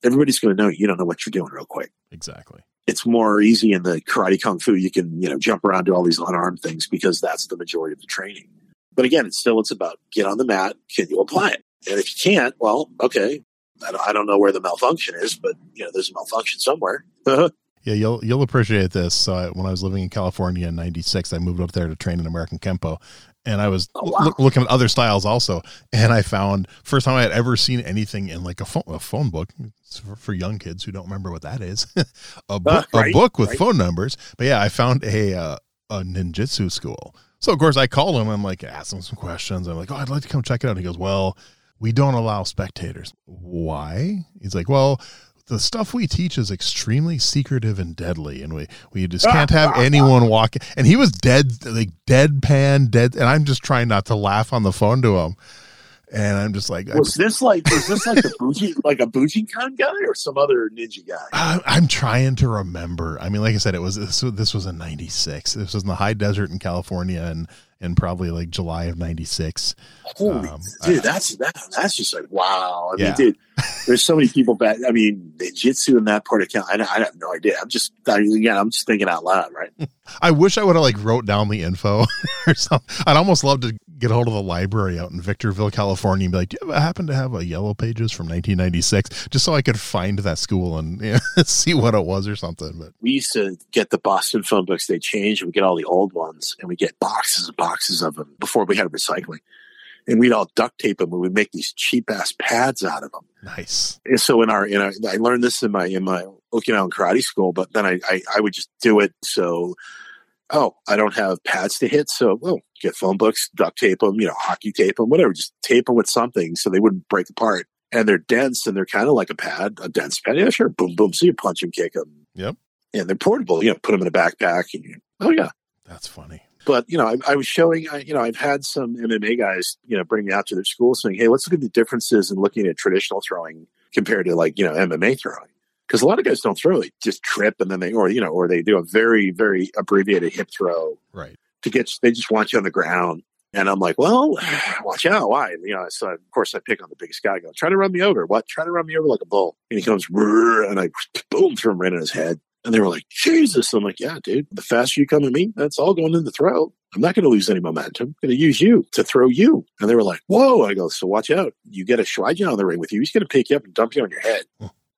S2: everybody's going to know you don't know what you're doing real quick.
S1: Exactly.
S2: It's more easy in the karate kung fu. You can you know jump around do all these unarmed things because that's the majority of the training. But again, it's still it's about get on the mat. Can you apply it? And if you can't, well, okay. I don't, I don't know where the malfunction is, but you know there's a malfunction somewhere.
S1: Yeah, you'll you'll appreciate this. So when I was living in California in '96, I moved up there to train in American Kenpo, and I was oh, wow. looking at other styles also, and I found first time I had ever seen anything in like a phone, a phone book for, for, young kids who don't remember what that is, a book uh, right, a book with right. phone numbers. But yeah, I found a uh, a ninjutsu school. So of course I called him. I'm like ask him some questions. I'm like, oh, I'd like to come check it out. he goes, well, we don't allow spectators. Why? He's like, well the stuff we teach is extremely secretive and deadly, and we we just can't have anyone walking. And he was dead, like deadpan, dead. And I'm just trying not to laugh on the phone to him. And I'm just like,
S2: was this like was this like a bougie like a Bujinkan guy or some other ninja guy?
S1: Uh, I, am trying to remember. I mean, like I said, it was this, this was in '96. This was in the high desert in California, and in probably like July of '96.
S2: Holy um, dude, I, that's that, that's just like wow. I yeah. mean, dude, there's so many people back. I mean, the jitsu in that part of Cal, I, I have no idea. I'm just I again, I'm just thinking out loud, right?
S1: I wish I would have like wrote down the info or something. I'd almost love to get a hold of the library out in Victorville, California, and be like, "Do you happen to have a Yellow Pages from 1996?" Just so I could find that school and you know, see what it was or something. But
S2: we used to get the Boston phone books. They changed. We get all the old ones, and we get boxes and boxes of them before we had recycling. And we'd all duct tape them, and we'd make these cheap ass pads out of them.
S1: Nice.
S2: And so in our, in our, I learned this in my in my Okinawan karate school, but then I, I I would just do it so oh, I don't have pads to hit. So, well, get phone books, duct tape them, you know, hockey tape them, whatever. Just tape them with something so they wouldn't break apart. And they're dense and they're kind of like a pad, a dense pad. Yeah, sure. Boom, boom. So you punch and kick them.
S1: Yep.
S2: And they're portable. You know, put them in a backpack and you, oh, yeah.
S1: That's funny.
S2: But, you know, I, I was showing, I, you know, I've had some MMA guys, you know, bring me out to their school saying, hey, let's look at the differences in looking at traditional throwing compared to like, you know, MMA throwing because a lot of guys don't throw; they just trip and then they, or you know, or they do a very, very abbreviated hip throw,
S1: right?
S2: To get, they just want you on the ground. And I'm like, well, watch out. Why? You know, so of course I pick on the biggest guy. I go, try to run me over. What? Try to run me over like a bull. And he comes, and I boom, throw him right in his head. And they were like, Jesus. I'm like, yeah, dude, the faster you come at me, that's all going in the throw. I'm not going to lose any momentum. I'm going to use you to throw you. And they were like, whoa. I go, so watch out. You get a Shwaijin on the ring with you. He's going to pick you up and dump you on your head.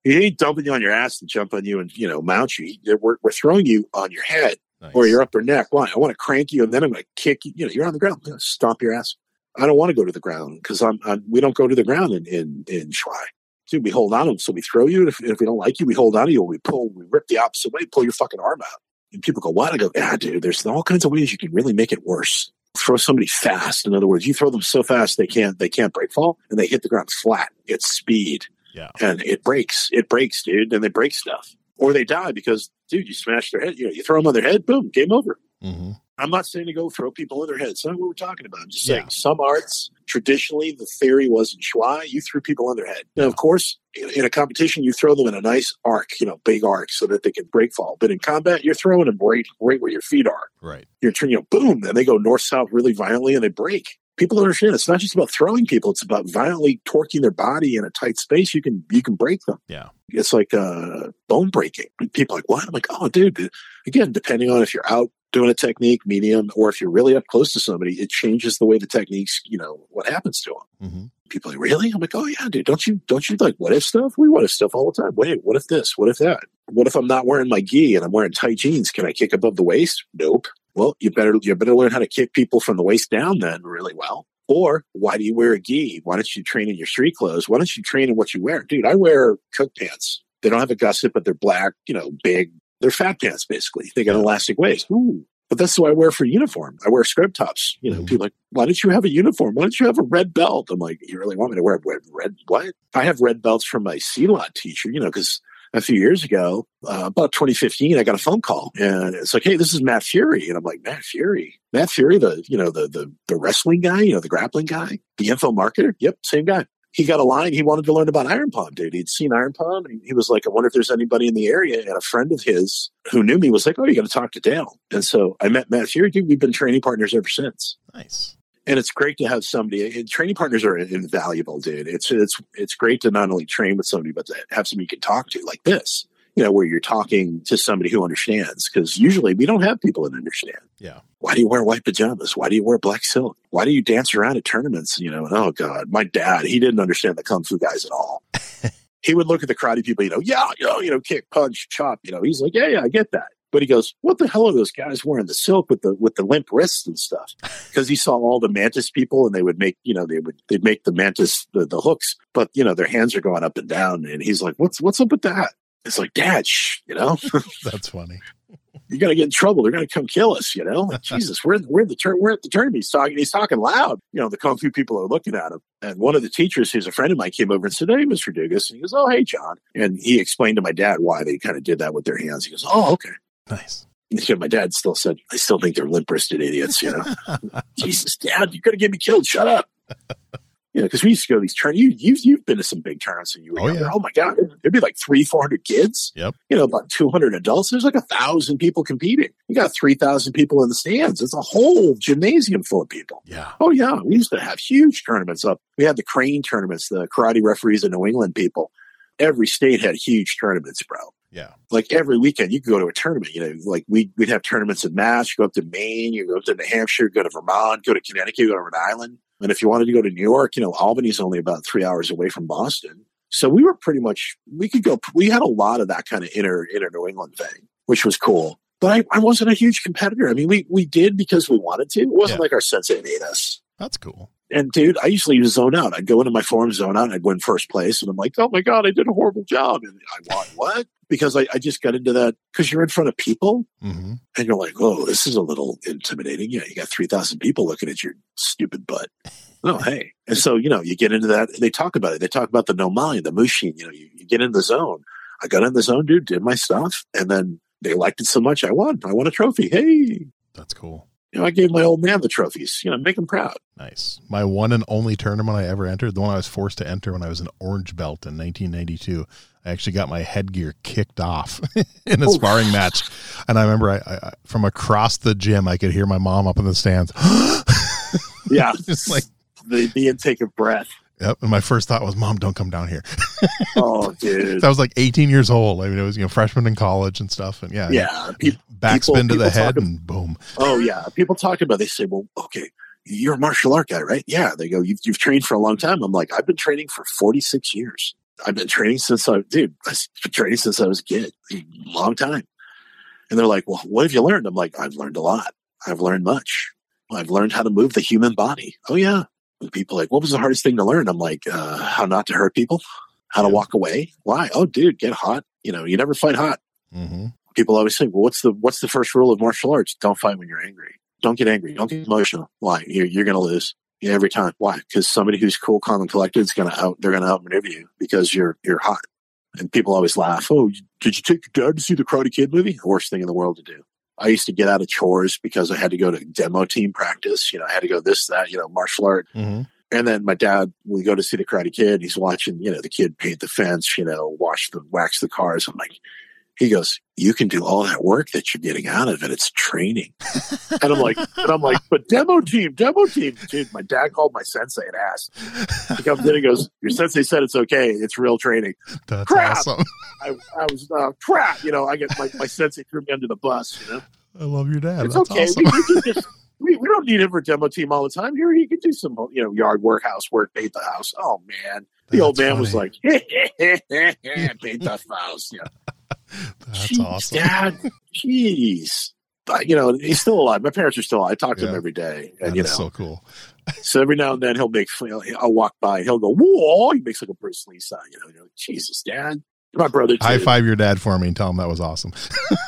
S2: He ain't dumping you on your ass to jump on you and you know mount you. We're, we're throwing you on your head nice. or your upper neck. Why? I want to crank you and then I'm going to kick you. You know, you're on the ground. I'm going to stomp your ass. I don't want to go to the ground because I'm, I'm, we don't go to the ground in in in Shuai. Dude, we hold on to them. So we throw you. If, if we don't like you, we hold on to you. We pull. We rip the opposite way. Pull your fucking arm out. And people go, "What?" I go, "Yeah, dude. There's all kinds of ways you can really make it worse." Throw somebody fast. In other words, you throw them so fast they can't they can't break fall and they hit the ground flat. It's speed.
S1: Yeah.
S2: And it breaks. It breaks, dude. And they break stuff. Or they die because, dude, you smash their head. You know, you throw them on their head, boom, game over. Mm-hmm. I'm not saying to go throw people on their heads. That's not what we're talking about. I'm just yeah. saying some arts, traditionally, the theory was in Shuai, you threw people on their head. Now, of course, in a competition, you throw them in a nice arc, you know, big arc so that they can break fall. But in combat, you're throwing them right, right where your feet are.
S1: Right.
S2: You're turning, you know, boom, and they go north south really violently and they break people don't understand it's not just about throwing people it's about violently torquing their body in a tight space. You can you can break them.
S1: Yeah.
S2: It's like uh bone breaking. People are like what? I'm like oh dude again depending on if you're out doing a technique medium or if you're really up close to somebody it changes the way the techniques you know what happens to them mm-hmm. people are like really? I'm like oh yeah dude don't you don't you like what if stuff? We what if stuff all the time. Wait what if this? What if that? What if i'm not wearing my gi and i'm wearing tight jeans? Can i kick above the waist? Nope well, you better you better learn how to kick people from the waist down then really well. Or why do you wear a gi? Why don't you train in your street clothes? Why don't you train in what you wear? Dude, I wear cook pants. They don't have a gusset, but they're black, you know, big. They're fat pants basically. They got elastic waist. Ooh, But that's what I wear for uniform. I wear scrub tops. You know, mm-hmm. people like, why don't you have a uniform? Why don't you have a red belt? I'm like, you really want me to wear red? Red what? I have red belts from my Silat teacher. You know, because a few years ago, uh, about 2015, I got a phone call and it's like, Hey, this is Matt Furey. And I'm like, Matt Furey, Matt Furey, the, you know, the, the, the wrestling guy, you know, the grappling guy, the info marketer. Yep. Same guy. He got a line. He wanted to learn about Iron Palm, dude. He'd seen Iron Palm. And he was like, I wonder if there's anybody in the area. And a friend of his who knew me was like, Oh, you got to talk to Dale. And so I met Matt Furey, dude. We've been training partners ever since.
S1: Nice
S2: and it's great to have somebody. and Training partners are invaluable, dude. It's it's it's great to not only train with somebody, but to have somebody you can talk to like this you know, where you're talking to somebody who understands. Because usually we don't have people that understand.
S1: Yeah.
S2: Why do you wear white pajamas? Why do you wear black silk? Why do you dance around at tournaments? You know, and oh God, my dad, he didn't understand the kung fu guys at all. he would look at the karate people, you know, yeah, you know, you know, kick, punch, chop. You know, he's like, yeah, yeah, I get that. But he goes, "What the hell are those guys wearing the silk with the with the limp wrists and stuff?" Because he saw all the mantis people, and they would make you know they would they'd make the mantis the, the hooks, but you know their hands are going up and down, and he's like, "What's what's up with that?" It's like, Dad, shh, you know.
S1: That's funny.
S2: You're gonna get in trouble. They're gonna come kill us, you know. Like, Jesus, we're we're in the turn. We're at the tournament. He's talking. He's talking loud. You know, the kung fu people are looking at him. And one of the teachers, who's a friend of mine, came over and said, "Hey, Mr. Dugas," and he goes, "Oh, hey, John." And he explained to my dad why they kind of did that with their hands. He goes, "Oh, okay,
S1: nice."
S2: And my dad still said, "I still think they're limp wristed idiots." You know, Jesus, Dad, you're gonna get me killed. Shut up. You know, because we used to go to these tournaments. You, you've, you've been to some big tournaments when you were oh, younger. Yeah. Oh my God. There'd be like three, 400 kids.
S1: Yep.
S2: You know, about 200 adults. There's like a thousand people competing. You got 3,000 people in the stands. It's a whole gymnasium full of people.
S1: Yeah.
S2: Oh yeah. We used to have huge tournaments up. We had the crane tournaments, the karate referees in New England people. Every state had huge tournaments, bro.
S1: Yeah.
S2: Like every weekend, you could go to a tournament. You know, like we, we'd have tournaments in Mass. You go up to Maine, you go up to New Hampshire, go to Vermont, go to Connecticut, go to Rhode Island. And if you wanted to go to New York, you know, Albany's only about three hours away from Boston. So we were pretty much, we could go, we had a lot of that kind of inner, inner New England thing, which was cool. But I, I wasn't a huge competitor. I mean, we, we did because we wanted to. It wasn't yeah. like our sensei made us.
S1: That's cool.
S2: And dude, I usually zone out. I'd go into my form zone out and I'd win first place. And I'm like, oh my God, I did a horrible job. And I won what? Because I, I just got into that because you're in front of people
S1: mm-hmm.
S2: and you're like, oh, this is a little intimidating. Yeah, you got 3,000 people looking at your stupid butt. oh, hey. And so, you know, you get into that. They talk about it. They talk about the no mind, the mushin. You know, you, you get in the zone. I got in the zone, dude, did my stuff. And then they liked it so much. I won. I won a trophy. Hey.
S1: That's cool
S2: you know, I gave my old man the trophies. You know, make him proud.
S1: Nice. My one and only tournament I ever entered, the one I was forced to enter when I was an orange belt in 1992. I actually got my headgear kicked off in a oh. sparring match, and I remember I, I, from across the gym I could hear my mom up in the stands.
S2: yeah, just like the, the intake of breath.
S1: Yep. And my first thought was, "Mom, don't come down here."
S2: oh, dude.
S1: I was like 18 years old. I mean, it was you know freshman in college and stuff, and yeah,
S2: yeah.
S1: Pe- backspin people, to the head and boom.
S2: Oh yeah. People talk about. They say, "Well, okay, you're a martial art guy, right?" Yeah. They go, "You've, you've trained for a long time." I'm like, "I've been training for 46 years. I've been training since I, dude, I've been training since I was a kid, long time." And they're like, "Well, what have you learned?" I'm like, "I've learned a lot. I've learned much. I've learned how to move the human body." Oh yeah people like, what was the hardest thing to learn? I'm like, uh, how not to hurt people, how to walk away. Why? Oh, dude, get hot. You know, you never fight hot.
S1: Mm-hmm.
S2: People always say, well, what's the what's the first rule of martial arts? Don't fight when you're angry. Don't get angry. Don't get emotional. Why? You're, you're going to lose every time. Why? Because somebody who's cool, calm, and collected is going to out. They're going to outmaneuver you because you're you're hot. And people always laugh. Oh, did you take your dad to see the Karate Kid movie? The worst thing in the world to do. I used to get out of chores because I had to go to demo team practice. You know, I had to go this, that, you know, martial art.
S1: Mm-hmm.
S2: And then my dad, we go to see the Karate Kid. He's watching, you know, the kid paint the fence, you know, wash the wax the cars. I'm like, he goes, "You can do all that work that you're getting out of it. It's training." and I'm like, and I'm like, but demo team, demo team, dude. My dad called my sensei and asked. He comes in and goes, "Your sensei said it's okay. It's real training."
S1: That's crap. awesome.
S2: I, I was uh, crap. You know, I get my, my sensei threw me under the bus. You know.
S1: I love your dad.
S2: It's
S1: That's
S2: okay.
S1: Awesome.
S2: We, we, just, we, we don't need him for demo team all the time. Here he can do some you know yard work, house work, paint the house. Oh man, the That's old man funny. was like, paint the house. Yeah.
S1: That's
S2: Jeez,
S1: awesome,
S2: Dad. Jeez. But, you know, he's still alive. My parents are still alive. I talk to yeah. him every day. And,
S1: that
S2: you know,
S1: so cool.
S2: so every now and then he'll make, I'll walk by he'll go, whoa, he makes like a Bruce Lee sign. You know, like, Jesus, Dad. My brother, too.
S1: high five your dad for me and tell him that was awesome.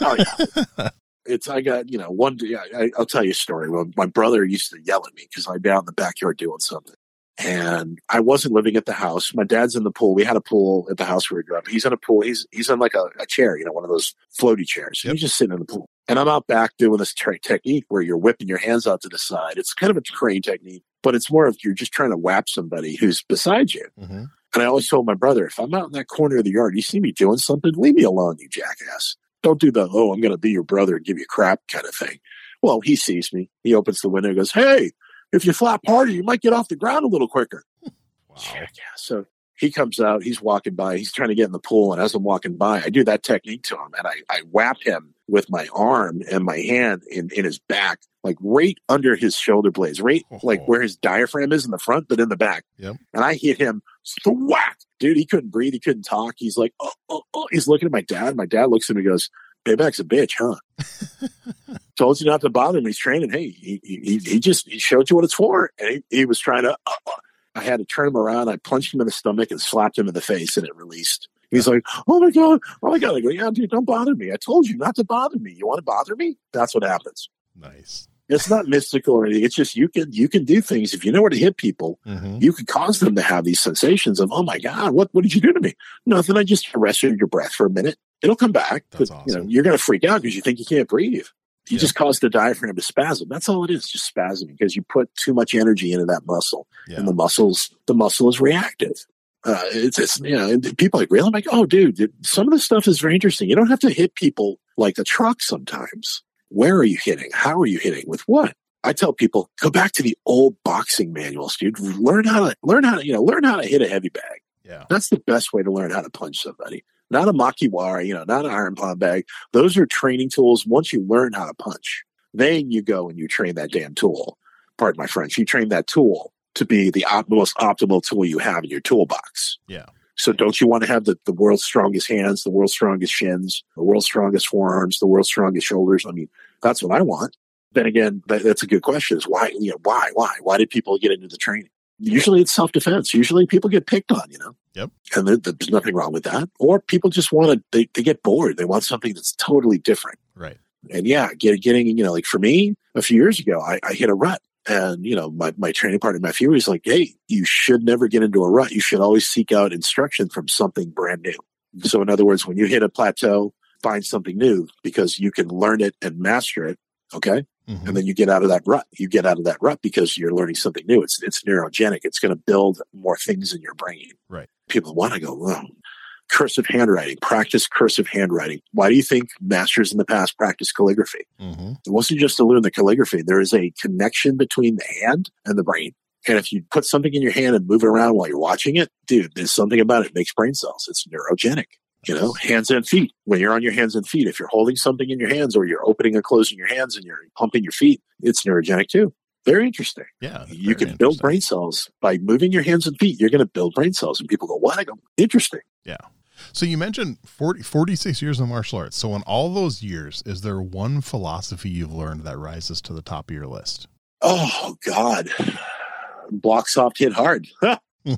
S2: oh, yeah. it's I got you know one. I, I'll tell you a story. Well, my brother used to yell at me because I'd be out in the backyard doing something, and I wasn't living at the house. My dad's in the pool. We had a pool at the house where we grew up. He's in a pool. He's he's in like a, a chair, you know, one of those floaty chairs. Yep. He's just sitting in the pool, and I'm out back doing this t- technique where you're whipping your hands out to the side. It's kind of a crane technique, but it's more of you're just trying to whap somebody who's beside you. Mm-hmm. And I always told my brother, if I'm out in that corner of the yard, you see me doing something, leave me alone, you jackass. Don't do the, oh, I'm going to be your brother and give you crap kind of thing. Well, he sees me. He opens the window and goes, Hey, if you flap harder, you might get off the ground a little quicker. Wow. Yeah, so he comes out, he's walking by, he's trying to get in the pool. And as I'm walking by, I do that technique to him and I, I whap him with my arm and my hand in, in his back, like right under his shoulder blades, right oh. like where his diaphragm is in the front, but in the back.
S1: Yep.
S2: And I hit him whack. Dude, he couldn't breathe. He couldn't talk. He's like, oh, oh, oh. He's looking at my dad. My dad looks at him and goes, Payback's a bitch, huh? Told you not to bother him. He's training. Hey, he, he, he just he showed you what it's for. And he, he was trying to, uh, uh, I had to turn him around. I punched him in the stomach and slapped him in the face and it released. He's like, oh my God, oh my God. I go, yeah, dude, don't bother me. I told you not to bother me. You want to bother me? That's what happens.
S1: Nice.
S2: It's not mystical or anything. It's just you can you can do things if you know where to hit people. Mm-hmm. You can cause them to have these sensations of, oh my God, what what did you do to me? Nothing. I just arrested your breath for a minute. It'll come back. That's but, awesome. You know, you're going to freak out because you think you can't breathe. You yeah. just cause the diaphragm to spasm. That's all it is, just spasm because you put too much energy into that muscle, yeah. and the muscles the muscle is reactive. Uh, it's, it's you know, people like really I'm like, oh, dude, some of the stuff is very interesting. You don't have to hit people like a truck sometimes. Where are you hitting? How are you hitting? With what? I tell people, go back to the old boxing manuals, dude. Learn how to learn how to, you know, learn how to hit a heavy bag.
S1: Yeah.
S2: That's the best way to learn how to punch somebody. Not a makiwara, you know, not an iron palm bag. Those are training tools. Once you learn how to punch, then you go and you train that damn tool. Pardon my French. You train that tool to be the op- most optimal tool you have in your toolbox.
S1: Yeah.
S2: So don't you want to have the, the world's strongest hands, the world's strongest shins, the world's strongest forearms, the world's strongest shoulders? I mean, that's what I want. Then again, that, that's a good question is why, you know, why, why, why did people get into the training? Usually it's self defense. Usually people get picked on, you know?
S1: Yep.
S2: And there, there's nothing wrong with that. Or people just want to, they, they get bored. They want something that's totally different.
S1: Right.
S2: And yeah, get, getting, you know, like for me, a few years ago, I, I hit a rut and, you know, my, my training partner, Matthew, was like, Hey, you should never get into a rut. You should always seek out instruction from something brand new. So in other words, when you hit a plateau, find something new because you can learn it and master it. Okay. Mm-hmm. And then you get out of that rut. You get out of that rut because you're learning something new. It's, it's neurogenic. It's going to build more things in your brain.
S1: Right.
S2: People want to go, well, cursive handwriting, practice cursive handwriting. Why do you think masters in the past practiced calligraphy? Mm-hmm. It wasn't just to learn the calligraphy. There is a connection between the hand and the brain. And if you put something in your hand and move it around while you're watching it, dude, there's something about it. it makes brain cells. It's neurogenic. You know, hands and feet. When you're on your hands and feet, if you're holding something in your hands or you're opening and closing your hands and you're pumping your feet, it's neurogenic too. Very interesting.
S1: Yeah.
S2: You can build brain cells by moving your hands and feet. You're going to build brain cells. And people go, what? I go, interesting.
S1: Yeah. So you mentioned 40, 46 years in martial arts. So in all those years, is there one philosophy you've learned that rises to the top of your list?
S2: Oh God. Block soft, hit hard.
S1: I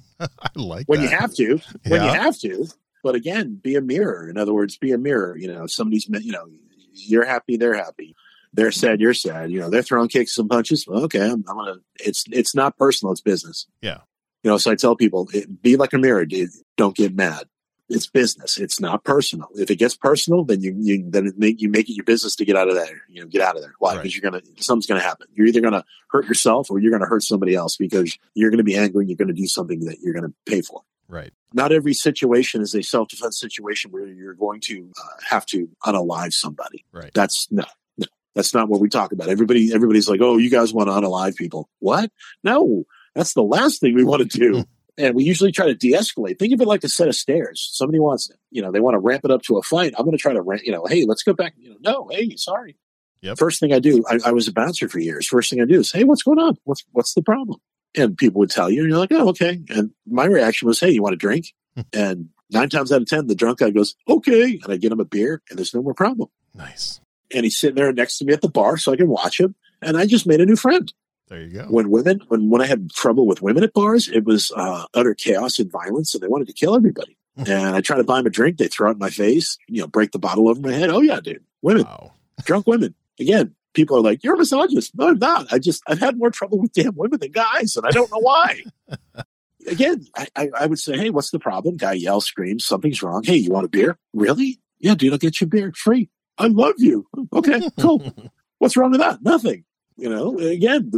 S1: like
S2: when
S1: that.
S2: you have to. When yeah. you have to. But again, be a mirror. In other words, be a mirror. You know, somebody's, you know, you're happy, they're happy. They're sad, you're sad. You know, they're throwing kicks and punches. Well, okay, I'm, I'm, gonna. It's it's not personal. It's business.
S1: Yeah.
S2: You know, so I tell people, it, be like a mirror. Dude. Don't get mad it's business. It's not personal. If it gets personal, then you, you then it make, you make it your business to get out of there. You know, get out of there. Why? Because right. you're gonna something's gonna happen. You're either gonna hurt yourself or you're gonna hurt somebody else because you're gonna be angry and you're gonna do something that you're gonna pay for.
S1: Right.
S2: Not every situation is a self defense situation where you're going to uh, have to unalive somebody.
S1: Right.
S2: That's no, no. That's not what we talk about. Everybody, everybody's like, "Oh, you guys want to unalive people?" What? No, that's the last thing we want to do. and we usually try to de-escalate. Think of it like a set of stairs. Somebody wants, you know, they want to ramp it up to a fight. I'm going to try to, ramp, you know, hey, let's go back. You know, no, hey, sorry.
S1: Yep.
S2: First thing I do, I, I, was a bouncer for years. First thing I do is, hey, what's going on? What's what's the problem? And people would tell you, and you're like, oh, okay. And my reaction was, hey, you want a drink? Hmm. and nine times out of ten, the drunk guy goes, okay, and I get him a beer, and there's no more problem.
S1: Nice.
S2: And he's sitting there next to me at the bar, so I can watch him. And I just made a new friend.
S1: There you go.
S2: When women, when when I had trouble with women at bars, it was uh, utter chaos and violence, and they wanted to kill everybody. and I try to buy them a drink, they throw it in my face, you know, break the bottle over my head. Oh yeah, dude, women. Wow. drunk women. Again, people are like, "You're a misogynist." No, I'm not. I just I've had more trouble with damn women than guys, and I don't know why. Again, I, I, I, would say, "Hey, what's the problem?" Guy yells, screams, something's wrong. Hey, you want a beer? Really? Yeah, dude, I'll get you a beer free. I love you. Okay, cool. what's wrong with that? Nothing. You know, again,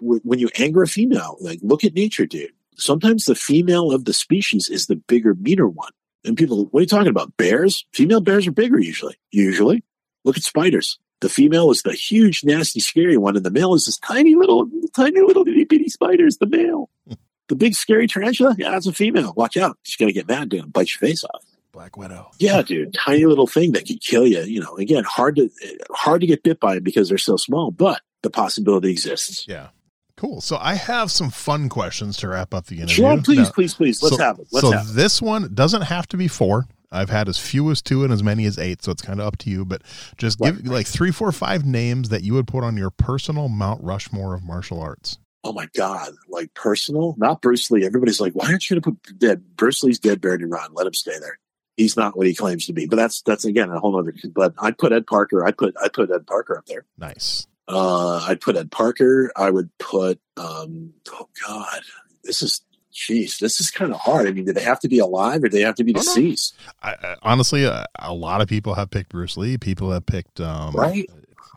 S2: when you anger a female, like look at nature, dude. Sometimes the female of the species is the bigger, meaner one. And people, what are you talking about? Bears? Female bears are bigger usually. Usually. Look at spiders. The female is the huge, nasty, scary one, and the male is this tiny little, tiny little itty bitty spiders, the male. the big, scary tarantula, yeah, that's a female. Watch out. She's to get mad, dude, and bite your face off.
S1: Black Widow.
S2: Yeah, dude. Tiny little thing that could kill you. You know, again, hard to hard to get bit by because they're so small, but the possibility exists.
S1: Yeah. Cool. So I have some fun questions to wrap up the interview.
S2: Sure, please, now, please, please. Let's so, have it. Let's
S1: so
S2: have it.
S1: this one doesn't have to be four. I've had as few as two and as many as eight, so it's kind of up to you. But just give right. like three, four, five names that you would put on your personal Mount Rushmore of martial arts.
S2: Oh my God, like personal, not Bruce Lee. Everybody's like, why aren't you going to put dead? Bruce Lee's dead, buried, and run. Let him stay there. He's not what he claims to be. But that's that's again a whole other. But I'd put Ed Parker. I put I put Ed Parker up there.
S1: Nice.
S2: Uh, I'd put Ed Parker. I would put. um Oh God, this is Jeez, this is kind of hard. I mean, do they have to be alive or do they have to be deceased?
S1: I, I, honestly, uh, a lot of people have picked Bruce Lee. People have picked um,
S2: right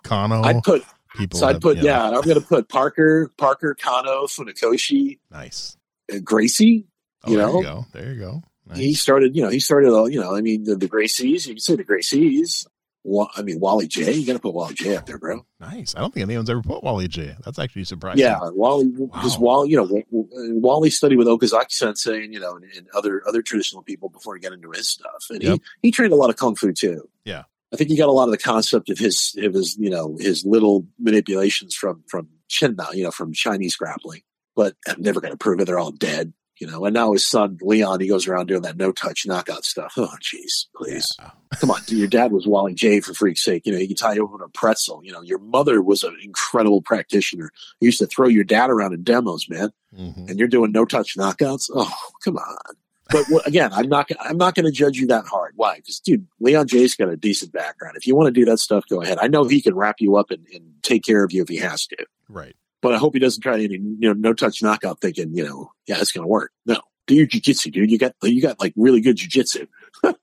S1: Kano.
S2: I'd put people. So have, put yeah. I'm going to put Parker, Parker, Kano, Funakoshi.
S1: Nice.
S2: Uh, Gracie.
S1: Oh, know,
S2: there
S1: you go. There you go.
S2: Nice. He started. You know, he started. You know, I mean, the, the Gracies. You can say the Gracies. I mean, Wally Jay. You got to put Wally Jay up there, bro.
S1: Nice. I don't think anyone's ever put Wally Jay. That's actually surprising.
S2: Yeah, Wally. Because wow. Wally, you know, Wally studied with Okazaki Sensei and you know, and, and, other other traditional people before he got into his stuff, and yep. he he trained a lot of kung fu too.
S1: Yeah,
S2: I think he got a lot of the concept of his of his you know his little manipulations from from Chin Na, you know, from Chinese grappling. But I'm never going to prove it. They're all dead you know, and now his son Leon, he goes around doing that no touch knockout stuff. Oh, jeez, please, yeah. come on. Dude, your dad was Wally Jay for freak's sake. You know, he can tie you over a pretzel. You know, your mother was an incredible practitioner. You used to throw your dad around in demos, man, mm-hmm. and you're doing no touch knockouts. Oh, come on. But again, I'm not. I'm not going to judge you that hard. Why? Because, dude, Leon Jay's got a decent background. If you want to do that stuff, go ahead. I know he can wrap you up and, and take care of you if he has to.
S1: Right.
S2: But I hope he doesn't try any, you know, no touch knockout thinking, you know, yeah, it's going to work. No, do your jujitsu, dude. You got, you got like really good jujitsu.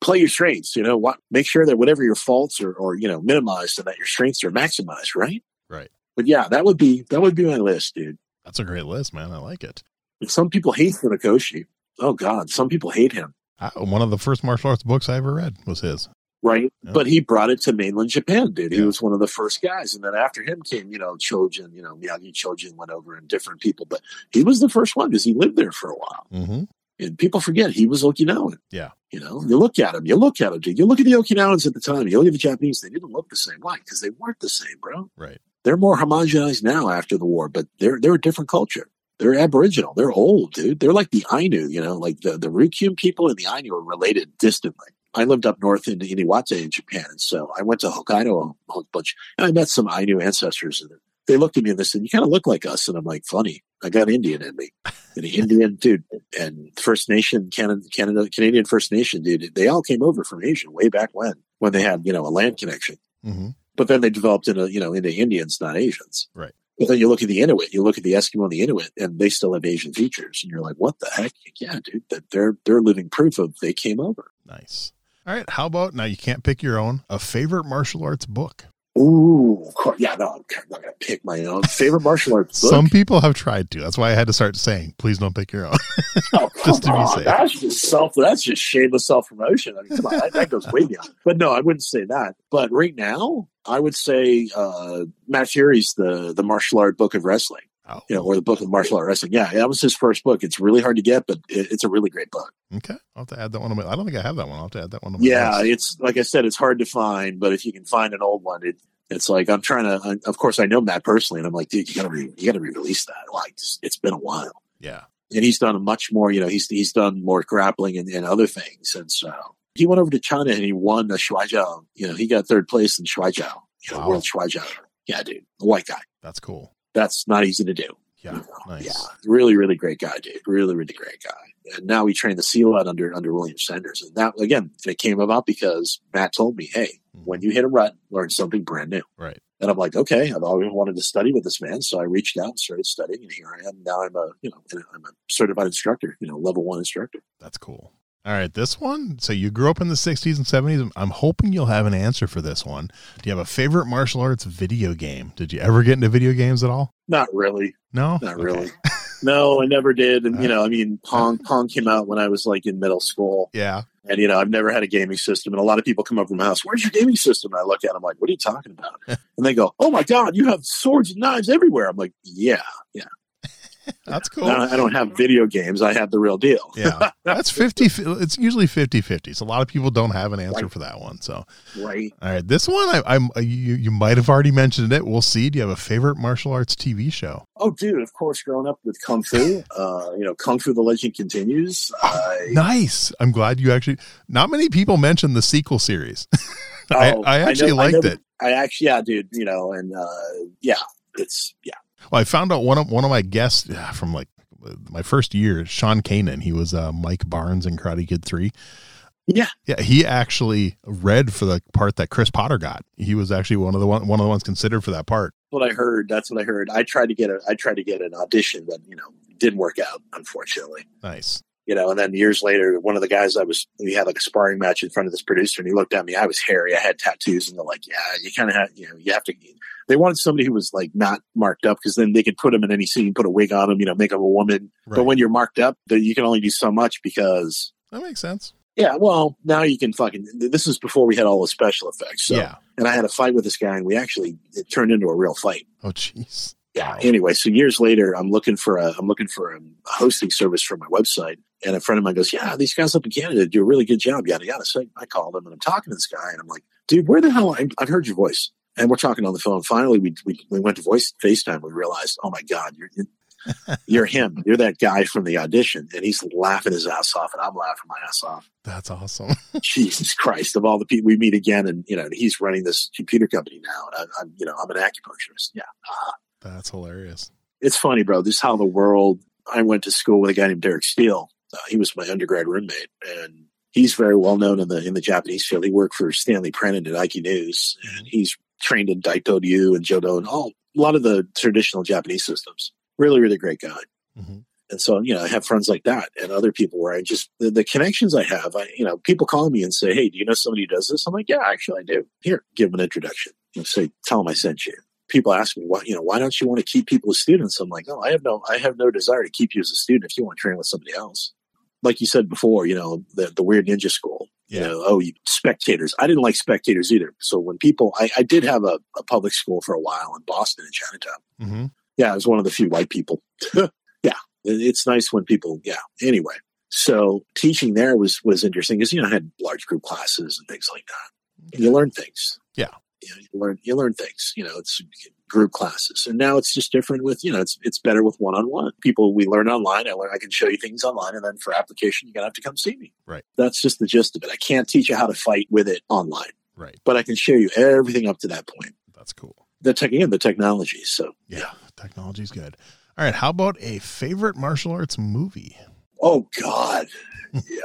S2: Play your strengths, you know, what, make sure that whatever your faults are, or, you know, minimized and that your strengths are maximized, right?
S1: Right.
S2: But yeah, that would be, that would be my list, dude.
S1: That's a great list, man. I like it.
S2: Some people hate Funakoshi. Oh God, some people hate him.
S1: I, one of the first martial arts books I ever read was his
S2: right? Yep. But he brought it to mainland Japan, dude. He yeah. was one of the first guys. And then after him came, you know, Chojun, you know, Miyagi Chojun went over and different people, but he was the first one because he lived there for a while.
S1: Mm-hmm.
S2: And people forget he was Okinawan.
S1: Yeah.
S2: You know, you look at him, you look at him, dude. You look at the Okinawans at the time, you look at the Japanese, they didn't look the same. Why? Because they weren't the same, bro.
S1: Right.
S2: They're more homogenized now after the war, but they're they're a different culture. They're Aboriginal. They're old, dude. They're like the Ainu, you know, like the, the Ryukyuan people and the Ainu are related distantly. I lived up north in, in Iwate in Japan. And so I went to Hokkaido a whole bunch and I met some Ainu ancestors and they looked at me and they said, you kind of look like us. And I'm like, funny. I got Indian in me. And the Indian dude and First Nation, Canada, Canada, Canadian First Nation, dude, they all came over from Asia way back when, when they had, you know, a land connection.
S1: Mm-hmm.
S2: But then they developed into, you know, into Indians, not Asians.
S1: Right.
S2: But then you look at the Inuit, you look at the Eskimo and the Inuit, and they still have Asian features. And you're like, what the heck? Yeah, dude, that they're, they're living proof of they came over.
S1: Nice. All right. How about now? You can't pick your own. A favorite martial arts book.
S2: Ooh, yeah, no, I'm not gonna pick my own favorite martial arts. Book.
S1: Some people have tried to. That's why I had to start saying, "Please don't pick your own."
S2: oh, just to be safe. That's just self. That's just shameless self promotion. I mean, come on, that, that, goes way beyond. But no, I wouldn't say that. But right now, I would say uh, Matt Furey's the the martial art book of wrestling. Oh. You know, or the book of martial art wrestling. Yeah, that was his first book. It's really hard to get, but it, it's a really great book.
S1: Okay, I'll have to add that one. To my, I don't think I have that one. I'll have to add that one.
S2: yeah, list. it's like I said, it's hard to find, but if you can find an old one, it, it's like I'm trying to. Of course, I know Matt personally, and I'm like, dude, you gotta re, you gotta re-release that. Like, it's been a while.
S1: Yeah,
S2: and he's done much more. You know, he's he's done more grappling and, and other things, and so he went over to China and he won the Shuaijiao. You know, he got third place in Shuaijiao, you know, wow. World Shuaijiao. Yeah, dude, a white guy.
S1: That's cool.
S2: That's not easy to do
S1: Yeah, nice.
S2: Yeah, really, really great guy, dude. Really, really great guy. And now we train the Silat under under William Sanders, and that again, it came about because Matt told me, "Hey,
S1: Mhm.
S2: when you hit a rut, learn something brand new."
S1: Right.
S2: And I'm like, okay, I've always wanted to study with this man, so I reached out and started studying, and here I am. Now I'm a you know I'm a certified instructor, you know, level one instructor.
S1: That's cool. All right, this one. So you grew up in the 60s and 70s. I'm hoping you'll have an answer for this one. Do you have a favorite martial arts video game? Did you ever get into video games at all?
S2: Not really,
S1: No,
S2: not
S1: Okay.
S2: really. no, I never did. And you
S1: Uh,
S2: know, I mean, Pong Pong came out when I was like in middle school.
S1: Yeah,
S2: And you know, I've never had a gaming system, and a lot of people come up from my house. Where's your gaming system? And I look at them like, "What are you talking about?" and they go, "Oh my god, you have swords and knives everywhere." I'm like, "Yeah, yeah.
S1: that's cool.
S2: I, don't, I don't have video games. I have the real deal."
S1: yeah, that's 50. It's usually 50 50. So a lot of people don't have an answer
S2: Right.
S1: for that one. So,
S2: right.
S1: all right, this one, I, I'm you, you might have already mentioned it. We'll see. Do you have a favorite martial arts TV show?
S2: Oh, dude. Of course, growing up with kung fu, uh, you know, kung fu: The Legend Continues. I,
S1: Nice. I'm glad you actually. Not many people mentioned the sequel series. I,
S2: oh,
S1: I actually
S2: know- I
S1: liked
S2: never-
S1: it.
S2: I actually, yeah, dude. You know, and uh, yeah, it's yeah.
S1: Well, I found out one of one of my guests from like my first year, Sean Kanan. He was uh, Mike Barnes in Karate Kid Three.
S2: Yeah.
S1: yeah. He actually read for the part that Chris Potter got. He was actually one of the one, one of the ones considered for that part.
S2: what I heard. That's what I heard. I tried to get a I tried to get an audition, but you know, didn't work out, unfortunately.
S1: Nice.
S2: You know, and then years later, one of the guys I was we had like a sparring match in front of this producer, and he looked at me. I was hairy. I had tattoos, and they're like, "Yeah, you kind of have, you know, you have to." They wanted somebody who was like not marked up because then they could put him in any scene, put a wig on him, you know, make him a woman.
S1: Right.
S2: But when you're marked up, then you can only do so much because.
S1: that makes sense.
S2: Yeah, well, now you can fucking. This is before we had all the special effects. So,
S1: yeah.
S2: and I had a fight with this guy, and we actually it turned into a real fight.
S1: Oh, jeez.
S2: yeah anyway so years later i'm looking for a i'm looking for a hosting service for my website and a friend of mine goes yeah these guys up in canada do a really good job yada yada so i called him and i'm talking to this guy and i'm like dude where the hell I, i've heard your voice and we're talking on the phone finally we, we, we went to voice facetime we realized oh my god you're you're him you're that guy from the audition and he's laughing his ass off and i'm laughing my ass off
S1: That's awesome.
S2: jesus christ of all the people we meet again and you know he's running this computer company now and I, i'm you know i'm an acupuncturist yeah
S1: That's hilarious.
S2: it's funny, bro. This is how the world. I went to school with a guy named Derek Steele. Uh, he was my undergrad roommate, and he's very well known in the in the Japanese field. He worked for Stanley Pranin at Aiki News, and he's trained in Daito Ryu and Jodo and all a lot of the traditional Japanese systems. Really, really great guy.
S1: hmm
S2: And so, you know, I have friends like that and other people where I just, the, the connections I have, I, you know, people call me and say, Hey, do you know somebody who does this? I'm like, yeah, actually I do. Here, give them an introduction and say, tell them I sent you. People ask me, why, you know, why don't you want to keep people as students? I'm like, oh, I have no, I have no desire to keep you as a student if you want to train with somebody else. Like you said before, you know, the, the weird ninja school, you know, oh, you, spectators. I didn't like spectators either. So when people, I, I did have a, a public school for a while in Boston in Chinatown
S1: hmm
S2: yeah, I was one of the few white people. yeah, it- it's nice when people. Yeah. Anyway, so teaching there was was interesting because you know I had large group classes and things like that. You learn things.
S1: Yeah.
S2: You, know, you learn you learn things. You know, it's group classes, and now it's just different with you know it's it's better with one on one people. We learn online. I learn I can show you things online, and then for application, you're gonna have to come see me.
S1: Right.
S2: That's just the gist of it. I can't teach you how to fight with it online,
S1: Right.
S2: but I can show you everything up to that point.
S1: That's cool.
S2: The tech again, the technology. So
S1: Yeah. Technology's good. All right. How about a favorite martial arts movie?
S2: Oh God,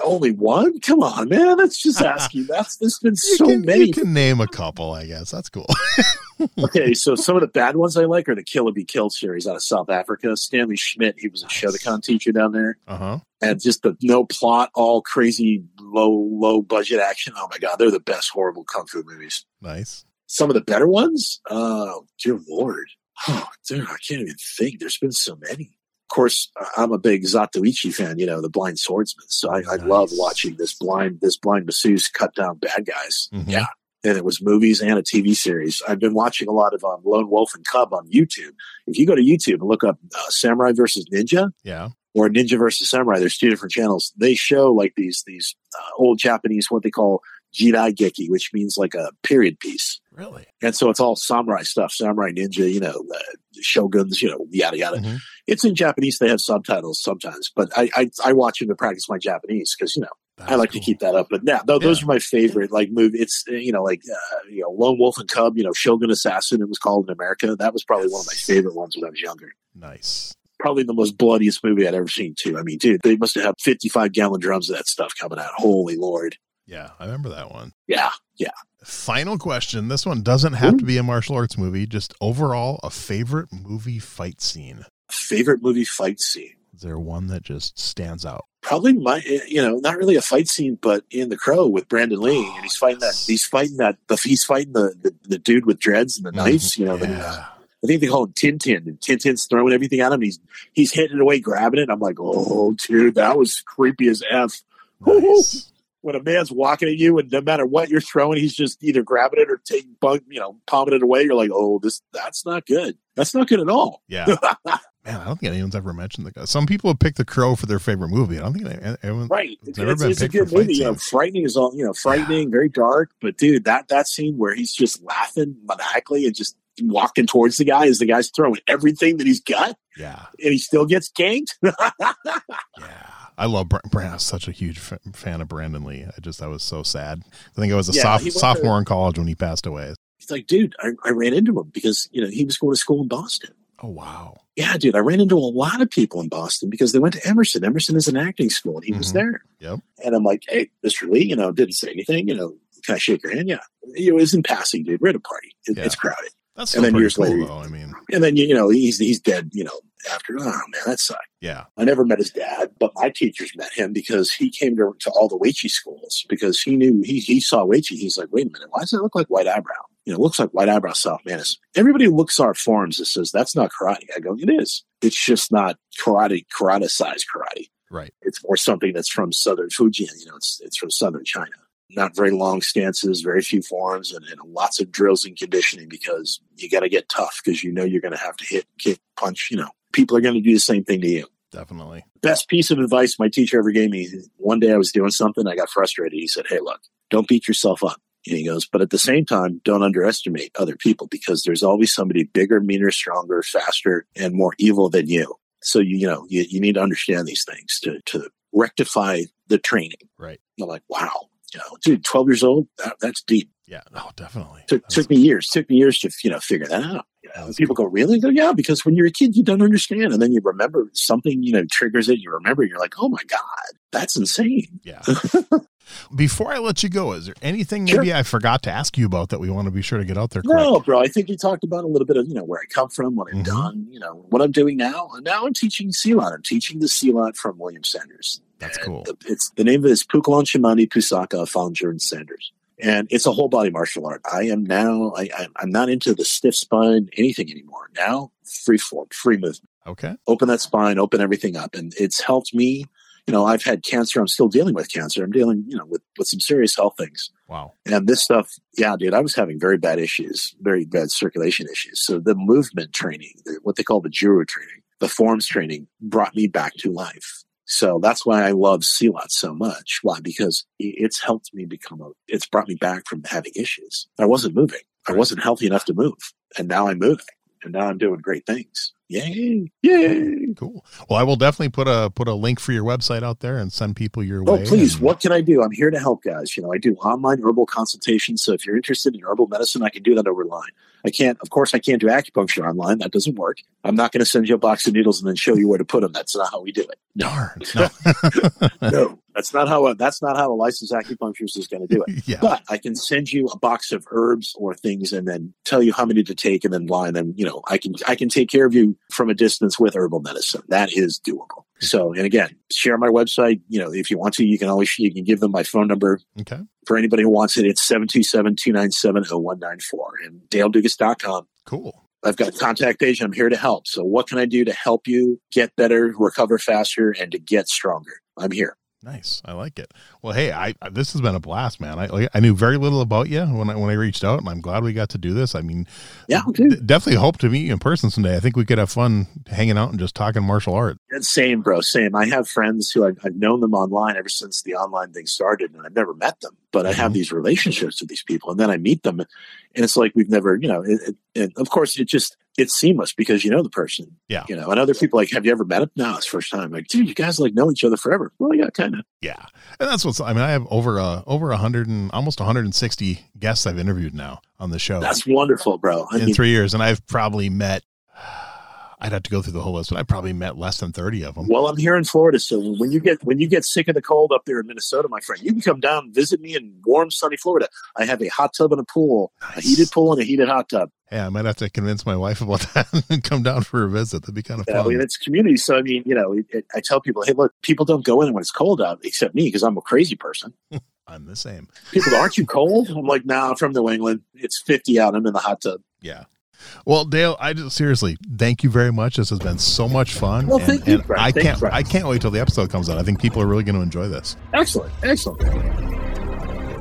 S2: only one? Come on, man. That's just asking. That's there's been
S1: You
S2: so
S1: can,
S2: many.
S1: You can name a couple, I guess. That's cool.
S2: okay, so some of the bad ones I like are the Kill or Be Killed series out of South Africa. Stanley Schmidt, he was a Shotokan teacher down there,
S1: Uh huh.
S2: and just the no plot, all crazy low low budget action. Oh my God, they're the best horrible kung fu movies.
S1: Nice.
S2: Some of the better ones, oh dear lord, oh dude, I can't even think. There's been so many. Of course, I'm a big Zatoichi fan. You know, the blind swordsman. So I, I love watching this blind this blind masseuse cut down bad guys.
S1: Mhm.
S2: Yeah, and it was movies and a TV series. I've been watching a lot of um, Lone Wolf and Cub on YouTube. If you go to YouTube and look up uh, Samurai versus Ninja
S1: Yeah.
S2: or Ninja versus Samurai, there's two different channels. They show like these these uh, old Japanese what they call Jidai Geki, which means like a period piece.
S1: Really?
S2: And so it's all samurai stuff, samurai ninja, you know, uh, shoguns, you know, yada yada.
S1: Mhm.
S2: It's in Japanese. They have subtitles sometimes, but I I, I watch them to practice my Japanese because you know I like
S1: cool.
S2: to keep that up. But yeah, th- those
S1: Yeah.
S2: are my favorite like movie. It's uh, you know like uh, you know Lone Wolf and Cub, you know Shogun Assassin. It was called in America. That was probably one of my favorite ones when I was younger.
S1: Nice.
S2: probably the most bloodiest movie I'd ever seen too. I mean, dude, they must have had 55 gallon drums of that stuff coming out. Holy Lord.
S1: Yeah, I remember that one.
S2: Yeah, yeah.
S1: Final question. This one doesn't have Ooh. to be a martial arts movie, just overall a favorite movie fight scene.
S2: Favorite movie fight scene.
S1: Is there one that just stands out?
S2: Probably my, you know, not really a fight scene, but in The Crow with Brandon Lee, oh, and he's fighting yes. that, he's fighting that, the, he's fighting the, the, the dude with dreads and the knives, you know, yeah. the, I think they call him Tintin, and Tintin's throwing everything at him. He's he's hitting it away, grabbing it. I'm like, oh, dude, that was creepy as f. Nice when a man's walking at you and no matter what you're throwing, he's just either grabbing it or taking bug, you know, palming it away. You're like, oh, this that's not good. That's not good at all.
S1: Yeah. Man, I don't think anyone's ever mentioned the guy. Some people have picked The Crow for their favorite movie. I don't think anyone.
S2: Right. It's, it's, it's a good movie. You know, frightening is all. You know, frightening, yeah. very dark. But dude, that that scene where he's just laughing maniacally and just walking towards the guy as the guy's throwing everything that he's got.
S1: Yeah.
S2: And he still gets ganked.
S1: yeah. I love Brand. I was such a huge f- fan of Brandon Lee. I just I was so sad. I think I was a yeah, soph- sophomore to, in college when he passed away.
S2: He's like, dude, I, I ran into him because you know he was going to school in Boston.
S1: Oh wow.
S2: Yeah, dude, I ran into a lot of people in Boston because they went to Emerson. Emerson is an acting school, and he mm-hmm. was there.
S1: Yep.
S2: And I'm like, hey, Mr. Lee, you know, didn't say anything. You know, can I shake your hand? Yeah. It was in passing, dude. We're at a party. It, yeah. It's crowded.
S1: That's and then years cool, later, though, I mean,
S2: and then you know he's he's dead. You know, after oh man, that sucked.
S1: Yeah,
S2: I never met his dad, but my teachers met him because he came to, to all the Uechi schools because he knew he he saw Uechi. He's like, wait a minute, why does it look like white eyebrow? You know, it looks like white eyebrow South Mantis. Everybody looks our forms and says that's not karate. I go, it is. It's just not karate, karate size karate.
S1: Right.
S2: It's more something that's from southern Fujian. You know, it's it's from southern China not very long stances, very few forms, and, and lots of drills and conditioning because you got to get tough because you know you're going to have to hit, kick, punch. You know, people are going to do the same thing to you.
S1: Definitely.
S2: Best piece of advice my teacher ever gave me. One day I was doing something, I got frustrated. He said, "Hey, look, don't beat yourself up." And he goes, "But at the same time, don't underestimate other people because there's always somebody bigger, meaner, stronger, faster, and more evil than you." So you you know you, you need to understand these things to to rectify the training.
S1: Right.
S2: You're like, wow, you know, dude, 12 years old, that, that's deep.
S1: Yeah, no, definitely.
S2: Took, took me years, took me years to, you know, figure that out. You know, people cool. go, really? go, yeah, because when you're a kid, you don't understand. And then you remember something, you know, triggers it. You remember, you're like, oh my God, that's insane.
S1: Yeah. Before I let you go, is there anything maybe sure. I forgot to ask you about that we want to be sure to get out there?
S2: Quick? No, bro. I think you talked about a little bit of, you know, where I come from, what I've mm-hmm. done, you know, what I'm doing now. And now I'm teaching Silat. I'm teaching the Silat from William Sanders.
S1: That's cool.
S2: It's the name of it is Pukulan Cimande Pusaka Falun Sanders. And it's a whole body martial art. I am now, I, I'm not into the stiff spine, anything anymore. Now, free form, free movement.
S1: Okay.
S2: Open that spine, open everything up. And it's helped me. You know, I've had cancer. I'm still dealing with cancer. I'm dealing, you know, with, with some serious health things.
S1: Wow.
S2: And this stuff, yeah, dude, I was having very bad issues, very bad circulation issues. So the movement training, what they call the Juru training, the forms training brought me back to life. So that's why I love Silat so much. Why? Because it's helped me become a, it's brought me back from having issues. I wasn't moving. I wasn't healthy enough to move. And now I'm moving. And now I'm doing great things. Yay! Yay!
S1: Cool. Well, I will definitely put a put a link for your website out there and send people your
S2: oh,
S1: way.
S2: Oh, please! And... What can I do? I'm here to help, guys. You know, I do online herbal consultations. So if you're interested in herbal medicine, I can do that over line. I can't, of course, I can't do acupuncture online. That doesn't work. I'm not going to send you a box of needles and then show you where to put them. That's not how we do it.
S1: Darn.
S2: No, no that's not how. A, that's not how a licensed acupuncturist is going to do it.
S1: yeah.
S2: But I can send you a box of herbs or things and then tell you how many to take and then line them. You know, I can I can take care of you from a distance with herbal medicine. That is doable. So, and again, share my website. You know, if you want to, you can always, you can give them my phone number.
S1: Okay.
S2: For anybody who wants it, it's 727-297-0194 and daledugas.com.
S1: Cool.
S2: I've got a contact page. I'm here to help. So what can I do to help you get better, recover faster, and to get stronger? I'm here.
S1: Nice. I like it. Well, hey, I, this has been a blast, man. I I knew very little about you when I when I reached out, and I'm glad we got to do this. I mean,
S2: yeah,
S1: d- definitely hope to meet you in person someday. I think we could have fun hanging out and just talking martial art.
S2: Same, bro. Same. I have friends who I've, I've known them online ever since the online thing started, and I've never met them, but I have mm-hmm. these relationships with these people, and then I meet them, and it's like we've never, you know, it, it, and of course, it just it's seamless because you know the person.
S1: Yeah.
S2: You know, and other people like, have you ever met him? No, it's first time. Like, dude, you guys like know each other forever. Well, yeah, kind of.
S1: Yeah. And that's what's, I mean, I have over, uh, over a hundred and almost 160 guests I've interviewed now on the show.
S2: That's wonderful, bro.
S1: I in mean, three years. And I've probably met,
S4: I'd have to go through the whole list, but I probably met less than 30 of them.
S2: Well, I'm here in Florida, so when you get when you get sick of the cold up there in Minnesota, my friend, you can come down and visit me in warm, sunny Florida. I have a hot tub and a pool, nice. a heated pool and a heated hot tub.
S4: Yeah, I might have to convince my wife about that and come down for a visit. That'd be kind of
S2: yeah,
S4: fun.
S2: I mean, it's community, so I mean, you know, it, it, I tell people, hey, look, people don't go in when it's cold out, except me because I'm a crazy person.
S4: I'm the same.
S2: People, aren't you cold? I'm like, nah, I'm from New England. It's 50 out. I'm in the hot tub.
S4: Yeah. Well, Dale, I just seriously thank you very much. This has been so much fun.
S2: Well, thank and, you.
S4: And I can't, I can't wait till the episode comes out. I think people are really going to enjoy this.
S2: Excellent, excellent.